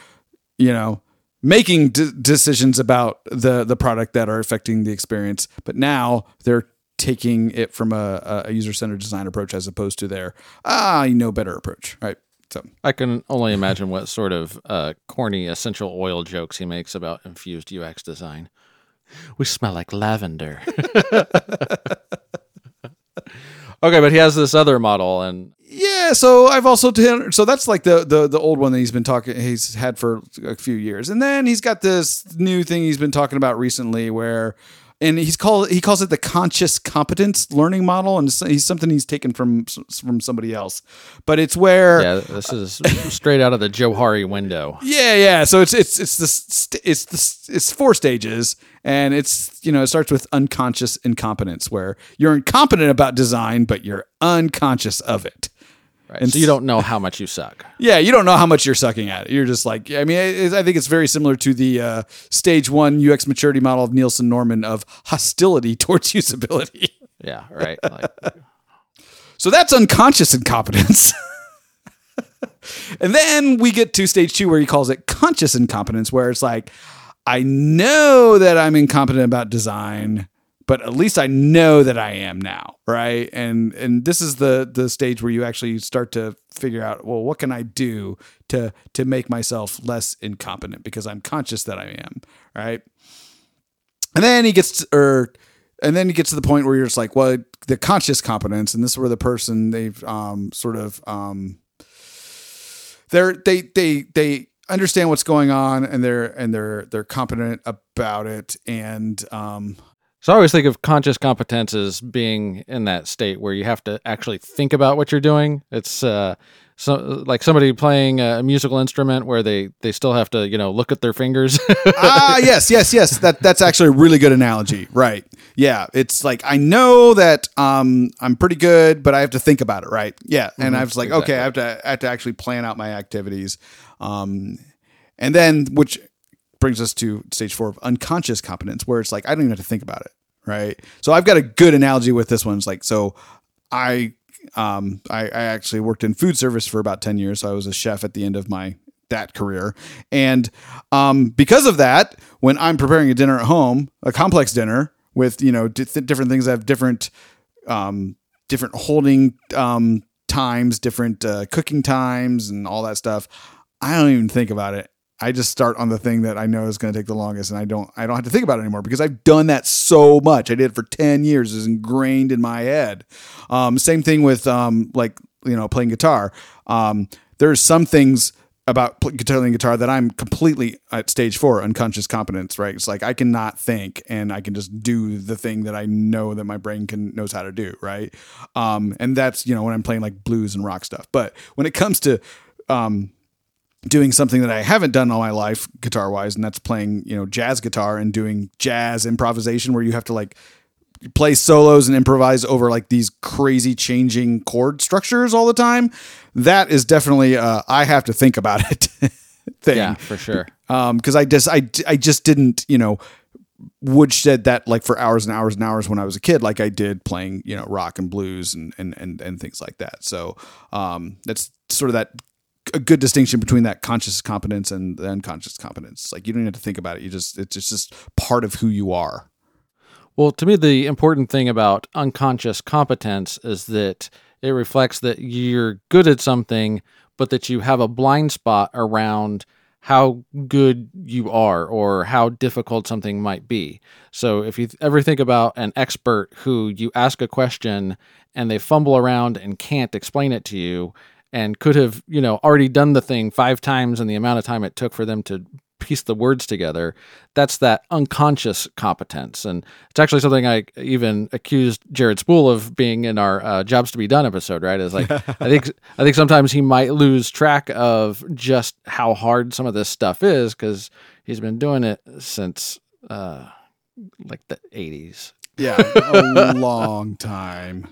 you know, making d- decisions about the the product that are affecting the experience, but now they're taking it from a, a user centered design approach as opposed to their ah you know better approach, right? So
I can only imagine what sort of uh, corny essential oil jokes he makes about infused UX design. We smell like lavender. okay, but he has this other model, and
yeah, so I've also t- so that's like the the the old one that he's been talking he's had for a few years, and then he's got this new thing he's been talking about recently where and he's called he calls it the conscious competence learning model, and he's something he's taken from from somebody else. But it's where
yeah, this is straight out of the Johari window.
Yeah, yeah. So it's it's it's this it's this it's four stages, and it's you know it starts with unconscious incompetence, where you're incompetent about design, but you're unconscious of it.
Right. And so you don't know how much you suck.
Yeah, you don't know how much you're sucking at it. You're just like, I mean, I think it's very similar to the uh, stage one UX maturity model of Nielsen Norman of hostility towards usability.
Yeah, right. Like,
so that's unconscious incompetence. and then we get to stage two where he calls it conscious incompetence, where it's like, I know that I'm incompetent about design but at least I know that I am now, right? And and this is the the stage where you actually start to figure out, well, what can I do to to make myself less incompetent because I'm conscious that I am, right? And then he gets to, or and then he gets to the point where you're just like, well, the conscious competence, and this is where the person they've um, sort of um, they're they they they understand what's going on and they're and they're they're competent about it and um
so I always think of conscious competence as being in that state where you have to actually think about what you're doing. It's uh, so like somebody playing a musical instrument where they they still have to you know look at their fingers.
ah, yes, yes, yes. That that's actually a really good analogy. Right? Yeah. It's like I know that um I'm pretty good, but I have to think about it. Right? Yeah. And mm-hmm, I was like, exactly. okay, I have to I have to actually plan out my activities. Um, and then which brings us to stage four of unconscious competence, where it's like I don't even have to think about it, right? So I've got a good analogy with this one. It's like so I um I, I actually worked in food service for about 10 years. So I was a chef at the end of my that career. And um, because of that, when I'm preparing a dinner at home, a complex dinner with you know d- different things that have different um, different holding um, times, different uh, cooking times, and all that stuff, I don't even think about it. I just start on the thing that I know is going to take the longest, and I don't I don't have to think about it anymore because I've done that so much. I did it for ten years; it's ingrained in my head. Um, same thing with um, like you know playing guitar. Um, there's some things about playing guitar that I'm completely at stage four unconscious competence. Right? It's like I cannot think, and I can just do the thing that I know that my brain can knows how to do. Right? Um, and that's you know when I'm playing like blues and rock stuff. But when it comes to um, doing something that I haven't done all my life guitar wise, and that's playing, you know, jazz guitar and doing jazz improvisation where you have to like play solos and improvise over like these crazy changing chord structures all the time. That is definitely uh, I have to think about it thing.
Yeah, for sure.
Um, because I just I I just didn't, you know, woodshed that like for hours and hours and hours when I was a kid, like I did playing, you know, rock and blues and and and, and things like that. So um, that's sort of that a good distinction between that conscious competence and the unconscious competence. Like you don't have to think about it. You just it's just part of who you are.
Well, to me, the important thing about unconscious competence is that it reflects that you're good at something, but that you have a blind spot around how good you are or how difficult something might be. So, if you ever think about an expert who you ask a question and they fumble around and can't explain it to you, and could have, you know, already done the thing five times in the amount of time it took for them to piece the words together. That's that unconscious competence. And it's actually something I even accused Jared Spool of being in our uh, jobs to be done episode, right? Is like, I think, I think sometimes he might lose track of just how hard some of this stuff is because he's been doing it since, uh, like the 80s.
Yeah, a long time.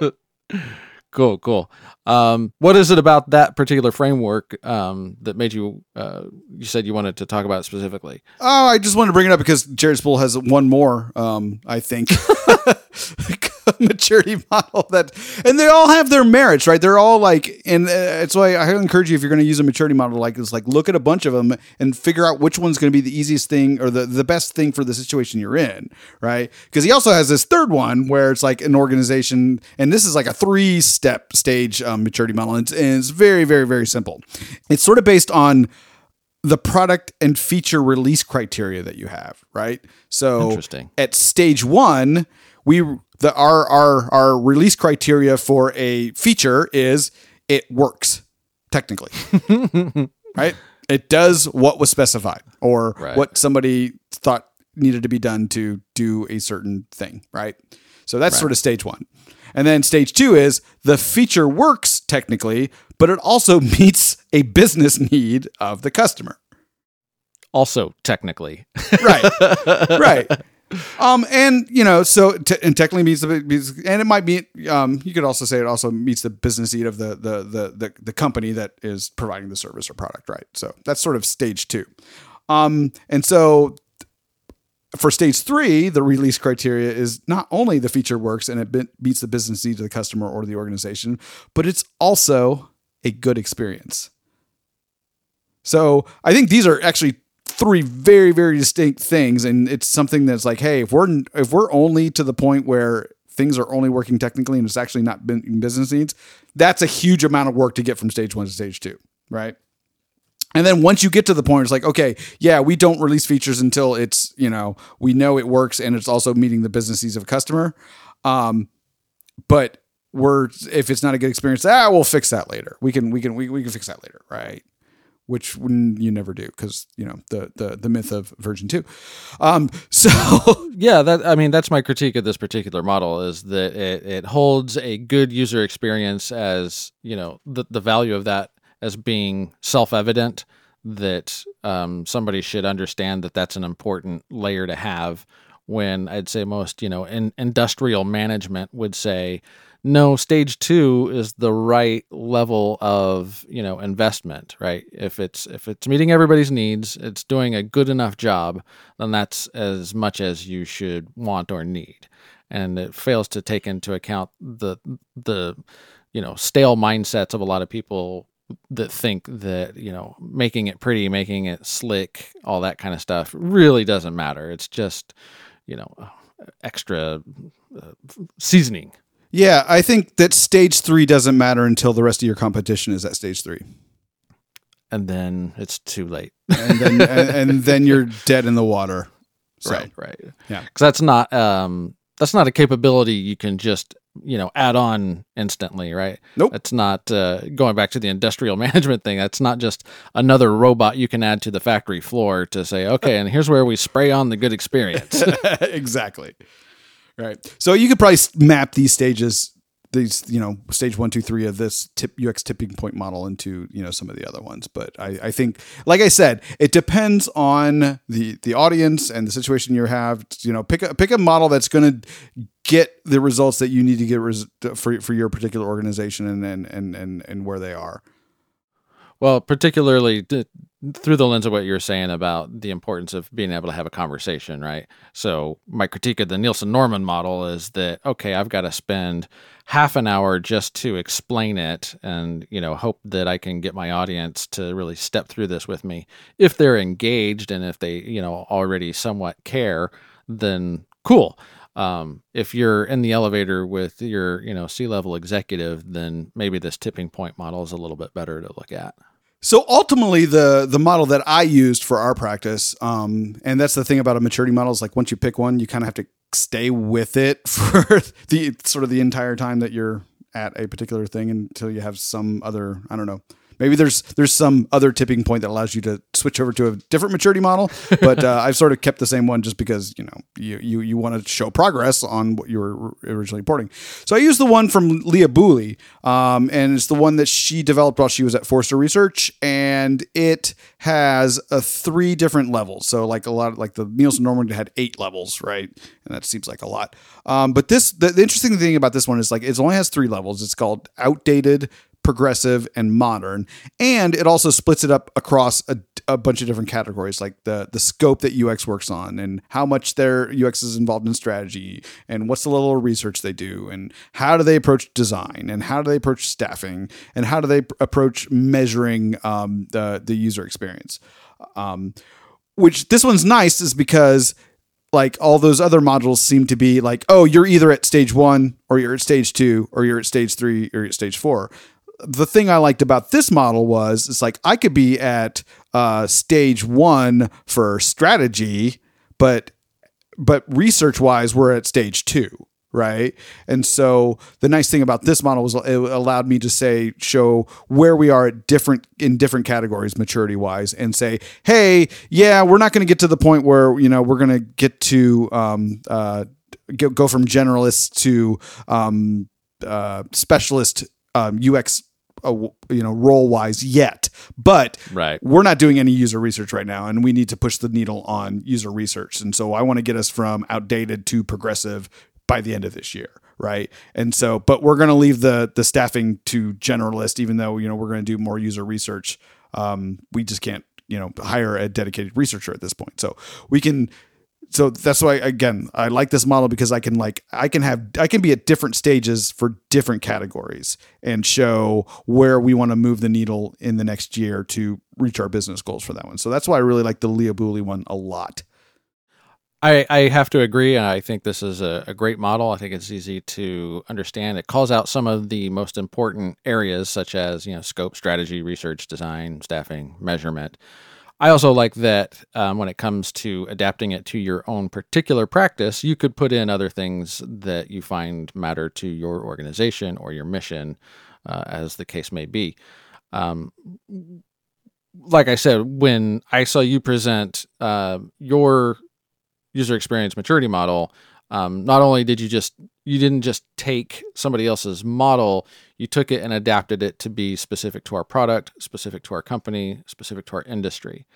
cool, cool. Um, what is it about that particular framework um, that made you? Uh, you said you wanted to talk about specifically.
Oh, I just wanted to bring it up because Jared Spool has one more. Um, I think maturity model that, and they all have their merits, right? They're all like, and uh, it's why I encourage you if you're going to use a maturity model like this, like look at a bunch of them and figure out which one's going to be the easiest thing or the the best thing for the situation you're in, right? Because he also has this third one where it's like an organization, and this is like a three step stage um, maturity model, and it's, and it's very, very, very simple. It's sort of based on the product and feature release criteria that you have, right? So
Interesting.
at stage one, we the our our our release criteria for a feature is it works technically. right? It does what was specified or
Right.
what somebody thought needed to be done to do a certain thing, right? So that's sort of stage 1. And then stage 2 is the feature works technically, but it also meets a business need of the customer.
Also, technically,
Right. right. Um, and you know, so t- and technically meets the and it might meet. Um, you could also say it also meets the business need of the the the the, the company that is providing the service or product, right? So that's sort of stage two. Um, and so for stage three, the release criteria is not only the feature works and it be- meets the business needs of the customer or the organization, but it's also a good experience. So I think these are actually three very very distinct things, and it's something that's like, hey, if we're if we're only to the point where things are only working technically and it's actually not been business needs, that's a huge amount of work to get from stage one to stage two, right? And then once you get to the point, it's like, okay, yeah, we don't release features until it's, you know, we know it works and it's also meeting the business needs of a customer. Um, but we're if it's not a good experience, ah, we'll fix that later. We can we can we, we can fix that later, right? Which you never do because you know the the the myth of version two. Um, so
yeah. That I mean, that's my critique of this particular model is that it, it holds a good user experience as you know the the value of that as being self evident that um, somebody should understand that that's an important layer to have. When I'd say most you know in, industrial management would say no stage two is the right level of you know investment right? If it's if it's meeting everybody's needs it's doing a good enough job then that's as much as you should want or need. And it fails to take into account the the you know stale mindsets of a lot of people that think that you know making it pretty making it slick all that kind of stuff really doesn't matter. It's just you know extra uh, seasoning
yeah, I think that stage three doesn't matter until the rest of your competition is at stage three,
and then it's too late.
and then and, and then you're dead in the water. So,
right, right.
Yeah.
because that's not um that's not a capability you can just you know add on instantly, right?
Nope.
That's not uh, going back to the industrial management thing. That's not just another robot you can add to the factory floor to say, okay, and here's where we spray on the good experience.
exactly. Right. So you could probably map these stages, these you know stage one, two, three of this tip UX tipping point model into you know some of the other ones. But I, I think, like I said, it depends on the the audience and the situation you have. You know, pick a pick a model that's going to get the results that you need to get res- for for your particular organization and and and and, and where they are.
Well, particularly through the lens of what you're saying about the importance of being able to have a conversation, right? So, my critique of the Nielsen Norman model is that okay, I've got to spend half an hour just to explain it and, you know, hope that I can get my audience to really step through this with me. If they're engaged and if they, you know, already somewhat care, then cool. Um, if you're in the elevator with your, you know, C-level executive, then maybe this tipping point model is a little bit better to look at.
So ultimately, the the model that I used for our practice, um, and that's the thing about a maturity model is like once you pick one, you kind of have to stay with it for the sort of the entire time that you're at a particular thing until you have some other I don't know maybe there's there's some other tipping point that allows you to switch over to a different maturity model. But uh, I've sort of kept the same one just because you know you you, you want to show progress on what you were originally reporting. So I used the one from Leah Buley, um, and it's the one that she developed while she was at Forrester Research, and it has a three different levels. So like a lot of, like the Nielsen Norman had eight levels, right? And that seems like a lot. Um, but this the, the interesting thing about this one is like it only has three levels. It's called outdated, progressive, and modern, and it also splits it up across a, a bunch of different categories, like the the scope that UX works on, and how much their UX is involved in strategy, and what's the level of research they do, and how do they approach design, and how do they approach staffing, and how do they pr- approach measuring um, the the user experience. Um, which this one's nice is because like all those other modules seem to be like, oh, you're either at stage one or you're at stage two or you're at stage three or you're at stage four. The thing I liked about this model was it's like I could be at uh, stage one for strategy, but but research wise, we're at stage two right? And so the nice thing about this model was it allowed me to say show where we are at different in different categories maturity wise and say, hey, yeah, we're not going to get to the point where you know we're going to get to um, uh, go, go from generalist to um, uh, specialist um, UX. Uh, you know, role wise yet, but
Right.
we're not doing any user research right now, and we need to push the needle on user research. And so I want to get us from outdated to progressive by the end of this year right and so but we're going to leave the the staffing to generalist even though you know we're going to do more user research um, we just can't you know hire a dedicated researcher at this point so we can so that's why again i like this model because i can like i can have i can be at different stages for different categories and show where we want to move the needle in the next year to reach our business goals for that one so that's why i really like the leah buley one a lot
I, I have to agree. I think this is a, a great model. I think it's easy to understand. It calls out some of the most important areas, such as you know scope, strategy, research, design, staffing, measurement. I also like that um, when it comes to adapting it to your own particular practice, you could put in other things that you find matter to your organization or your mission, uh, as the case may be. Um, like I said, when I saw you present uh, your user experience maturity model, um, not only did you just you didn't just take somebody else's model, you took it and adapted it to be specific to our product, specific to our company, specific to our industry.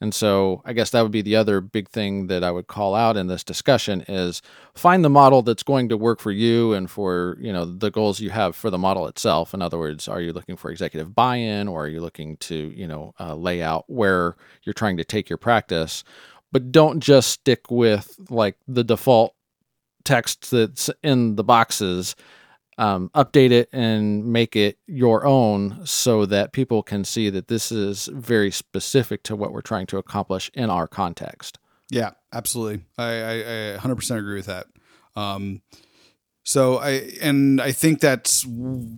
And so I guess that would be the other big thing that I would call out in this discussion is find the model that's going to work for you and for, you know, the goals you have for the model itself. In other words, are you looking for executive buy-in or are you looking to, you know, uh, lay out where you're trying to take your practice? But don't just stick with like the default text that's in the boxes um, update it and make it your own so that people can see that this is very specific to what we're trying to accomplish in our context.
Yeah, absolutely. I, I, I 100% agree with that. Um, so I and I think that's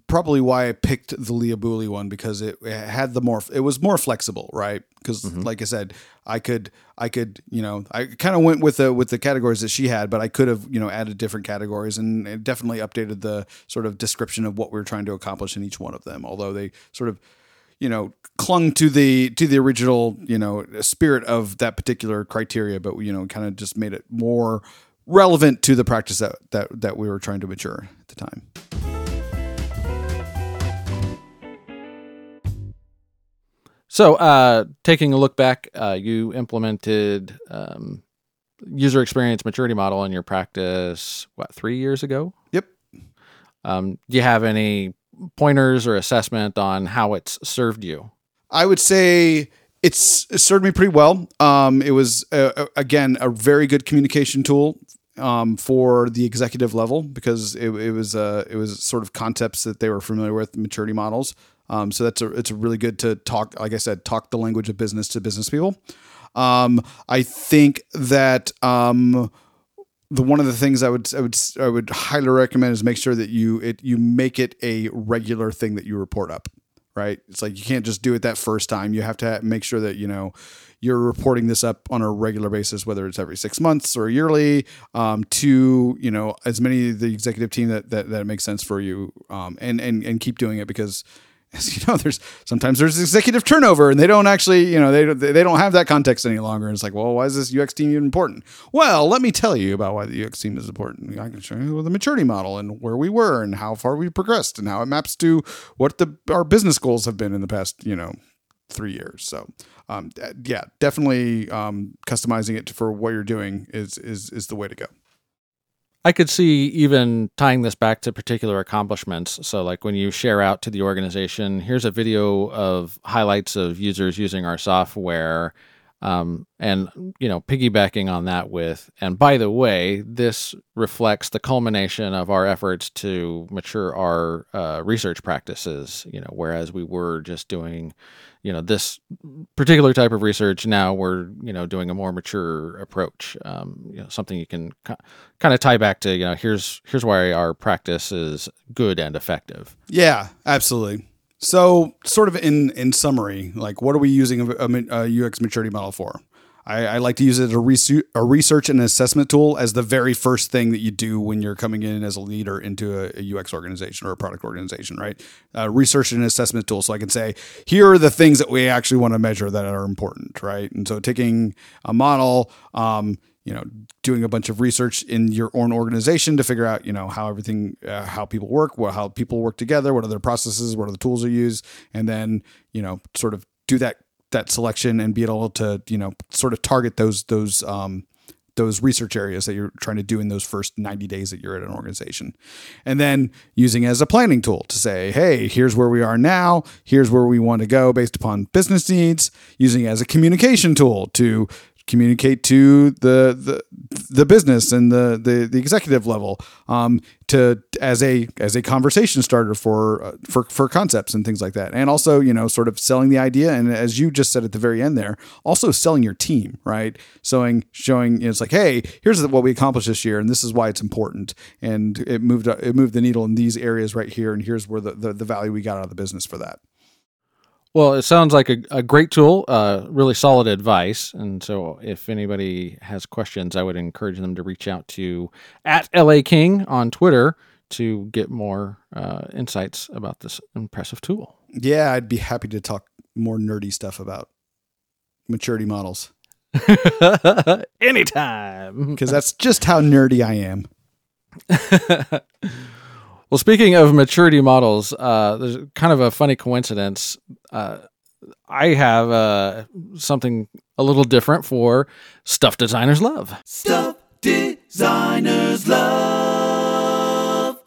probably why I picked the Leah Buley one because it, it had the more it was more flexible, right? Because mm-hmm. like I said, I could I could you know I kind of went with the with the categories that she had, but I could have you know added different categories and it definitely updated the sort of description of what we were trying to accomplish in each one of them. Although they sort of you know clung to the to the original you know spirit of that particular criteria, but you know kind of just made it more relevant to the practice that, that that we were trying to mature at the time.
So, uh, taking a look back, uh, you implemented um, user experience maturity model in your practice, what, three years ago?
Yep.
Um, do you have any pointers or assessment on how it's served you?
I would say it's it served me pretty well. Um, it was uh, again a very good communication tool um, for the executive level because it, it was uh, it was sort of concepts that they were familiar with, maturity models. Um, so that's a it's really good to talk. Like I said, talk the language of business to business people. Um, I think that um, the one of the things I would I would I would highly recommend is make sure that you it you make it a regular thing that you report up. Right? It's like you can't just do it that first time. You have to make sure that you know you're reporting this up on a regular basis, whether it's every six months or yearly, um, to you know as many of the executive team that that, that makes sense for you, um, and and and keep doing it because as you know, there's sometimes there's executive turnover, and they don't actually, you know, they they don't have that context any longer. And it's like, well, why is this UX team even important? Well, let me tell you about why the UX team is important. I can show you the maturity model and where we were and how far we progressed and how it maps to what the our business goals have been in the past, you know, three years. So, um, yeah, definitely um, customizing it for what you're doing is is is the way to go.
I could see even tying this back to particular accomplishments. So, like when you share out to the organization, here's a video of highlights of users using our software, um, and you know, piggybacking on that with, and by the way, this reflects the culmination of our efforts to mature our uh, research practices. You know, whereas we were just doing you know this particular type of research now we're you know doing a more mature approach um, you know something you can kind of tie back to you know here's here's why our practice is good and effective.
Yeah absolutely. So sort of in in summary like what are we using a, a ux maturity model for I, I, like to use it as a, research, a research and assessment tool as the very first thing that you do when you're coming in as a leader into a, a UX organization or a product organization, right? Research and assessment tool. So I can say, here are the things that we actually want to measure that are important, right? And so taking a model, um, you know, doing a bunch of research in your own organization to figure out, you know, how everything, uh, how people work, what, how people work together, what are their processes, what are the tools they use, and then, you know, sort of do that that selection and be able to you know sort of target those those um, those research areas that you're trying to do in those first 90 days that you're at an organization. And then using as a planning tool to say, hey, here's where we are now, here's where we want to go based upon business needs, using as a communication tool to communicate to the the, the business and the, the the executive level um, to as a as a conversation starter for uh, for for concepts and things like that. And also you know sort of selling the idea and as you just said at the very end there also selling your team right? Showing showing you know, it's like hey here's what we accomplished this year and this is why it's important. And it moved it moved the needle in these areas right here and here's where the, the, the value we got out of the business for that
well, it sounds like a, a great tool, uh, really solid advice. And so, if anybody has questions, I would encourage them to reach out to at LA King on Twitter to get more uh, insights about this impressive tool.
Yeah, I'd be happy to talk more nerdy stuff about maturity models.
Anytime.
Because that's just how nerdy I am.
Well, speaking of maturity models, uh, there's kind of a funny coincidence. Uh, I have uh, something a little different for stuff designers love.
Stuff designers love.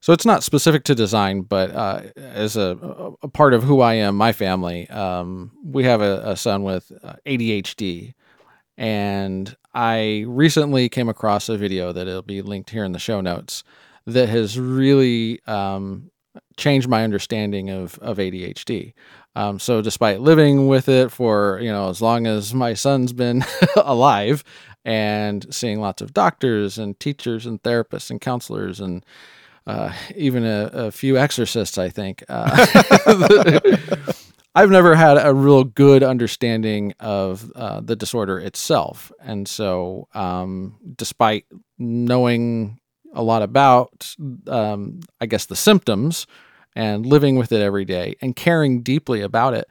So it's not specific to design, but uh, as a, a, part of who I am, my family, um, we have a, a son with uh, ADHD. And I recently came across a video that it'll be linked here in the show notes that has really um, changed my understanding of of ADHD. Um, so despite living with it for you know as long as my son's been alive, and seeing lots of doctors and teachers and therapists and counselors and uh, even a, a, few exorcists, I think. Uh, I've never had a real good understanding of uh, the disorder itself, and so um, despite knowing a lot about, um, I guess, the symptoms and living with it every day and caring deeply about it.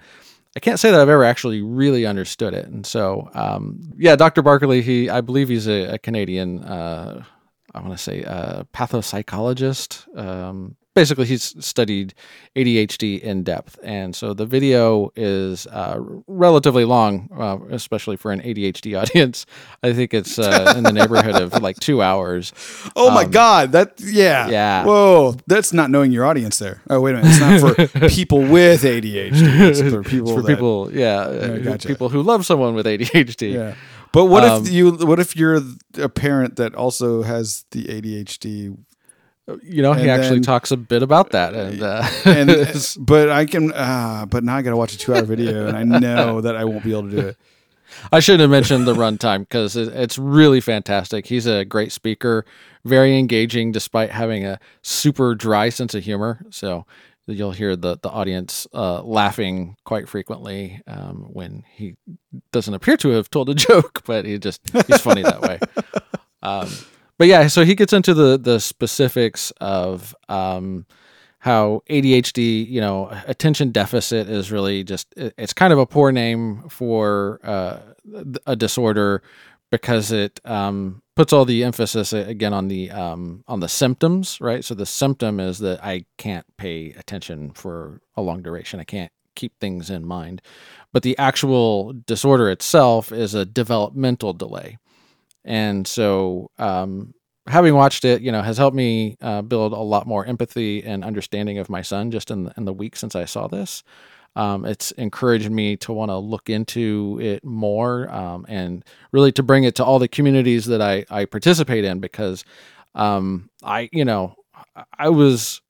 I can't say that I've ever actually really understood it. And so, um, yeah, Dr. Barkley, he, I believe he's a, a Canadian, uh, I want to say, uh, pathopsychologist. Um, basically he's studied ADHD in depth, and so the video is uh, relatively long, uh, especially for an ADHD audience. I think it's uh, in the neighborhood of like two hours.
Oh um, my god, that yeah,
yeah.
Whoa, that's not knowing your audience there. Oh wait a minute, it's not for people with ADHD. It's for people.
It's for
that,
people, yeah, gotcha. people who love someone with ADHD.
Yeah. But what um, if you? What if you're a parent that also has the ADHD
you know, and he actually then, talks a bit about that, and, uh,
and but I can, uh, but now I got to watch a two-hour video, and I know that I won't be able to do it.
I shouldn't have mentioned the runtime because it's really fantastic. He's a great speaker, very engaging, despite having a super dry sense of humor. So you'll hear the the audience uh, laughing quite frequently um, when he doesn't appear to have told a joke, but he just he's funny that way. Um, but yeah, so he gets into the the specifics of um, how ADHD, you know, attention deficit is really just it's kind of a poor name for uh, a disorder because it um, puts all the emphasis again on the um, on the symptoms, right? So the symptom is that I can't pay attention for a long duration. I can't keep things in mind, but the actual disorder itself is a developmental delay, and so um, having watched it, you know, has helped me uh, build a lot more empathy and understanding of my son just in the, in the week since I saw this. Um, it's encouraged me to want to look into it more um, and really to bring it to all the communities that I, I participate in because um, I, you know, I was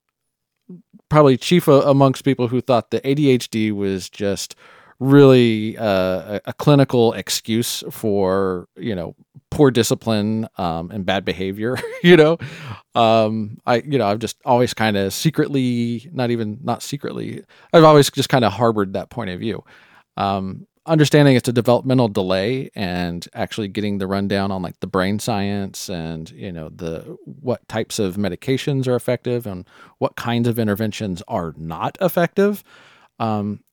probably chief amongst people who thought that ADHD was just really uh, a, a clinical excuse for you know poor discipline um, and bad behavior. you know, um, I you know I've just always kind of secretly, not even not secretly, I've always just kind of harbored that point of view. Um, understanding it's a developmental delay and actually getting the rundown on like the brain science and you know the what types of medications are effective and what kinds of interventions are not effective um,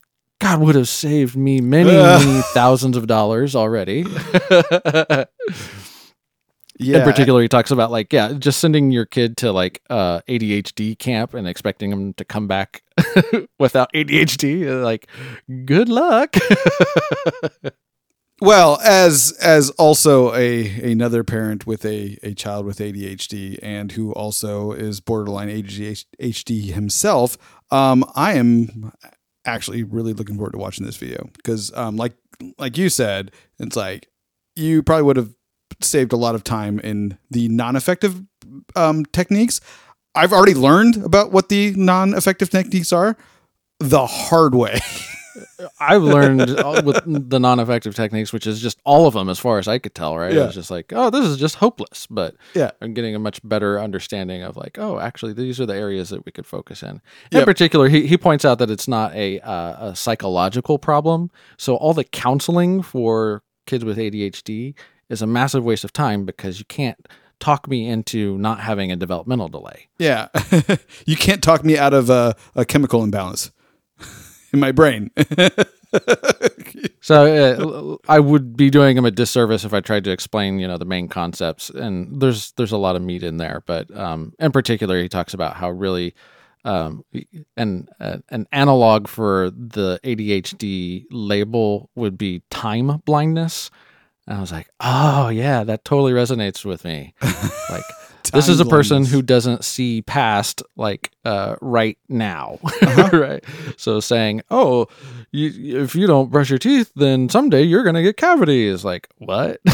God would have saved me many, many thousands of dollars already.
Yeah.
In particular, he talks about like, yeah, just sending your kid to like uh, ADHD camp and expecting him to come back without ADHD. Like, good luck.
Well, as as also a another parent with a, a child with ADHD and who also is borderline ADHD himself, um, I am actually really looking forward to watching this video because, um, like like you said, it's like you probably would have saved a lot of time in the non-effective um, techniques. I've already learned about what the non-effective techniques are the hard way.
I've learned all- with the non-effective techniques, which is just all of them, as far as I could tell. Right?
Yeah.
It's just like, oh, this is just hopeless. But
Yeah.
I'm getting a much better understanding of like, oh, actually, these are the areas that we could focus in. In particular, he he points out that it's not a uh, a psychological problem. So all the counseling for kids with ADHD is a massive waste of time because you can't talk me into not having a developmental delay.
Yeah. you can't talk me out of a, a chemical imbalance in my brain.
So uh, I would be doing him a disservice if I tried to explain, you know, the main concepts. And there's there's a lot of meat in there, but um, in particular, he talks about how really um, an uh, an analog for the ADHD label would be time blindness. And I was like, oh yeah, that totally resonates with me. Like this is a person who doesn't see past like uh, right now,
Uh-huh.
right? So saying, "Oh, you, if you don't brush your teeth, then someday you're gonna get cavities." Like what?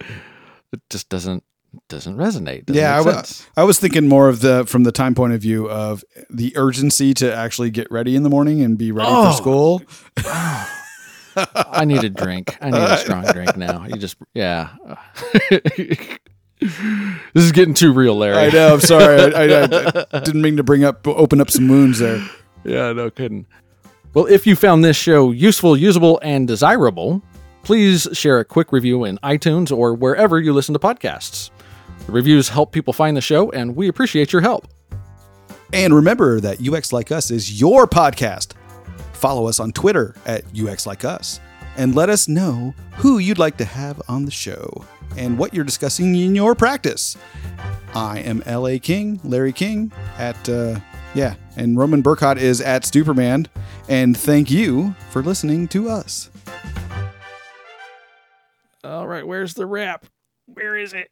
it just doesn't doesn't resonate. doesn't
Yeah, I wa- I was thinking more of the from the time point of view of the urgency to actually get ready in the morning and be ready
Oh.
for school.
I need a drink. I need a strong drink now. You just, yeah. this is getting too real, Larry.
I know. I'm sorry. I, I, I didn't mean to bring up open up some wounds there.
Yeah, no kidding. Well, if you found this show useful, usable, and desirable, please share a quick review in iTunes or wherever you listen to podcasts. The reviews help people find the show, and we appreciate your help.
And remember that UX Like Us is your podcast. Follow us on Twitter at UX Like Us and let us know who you'd like to have on the show and what you're discussing in your practice. I am LA King, Larry King at, uh, yeah, and Roman Burkhardt is at Stuperman. And thank you for listening to us.
All right, where's the wrap? Where is it?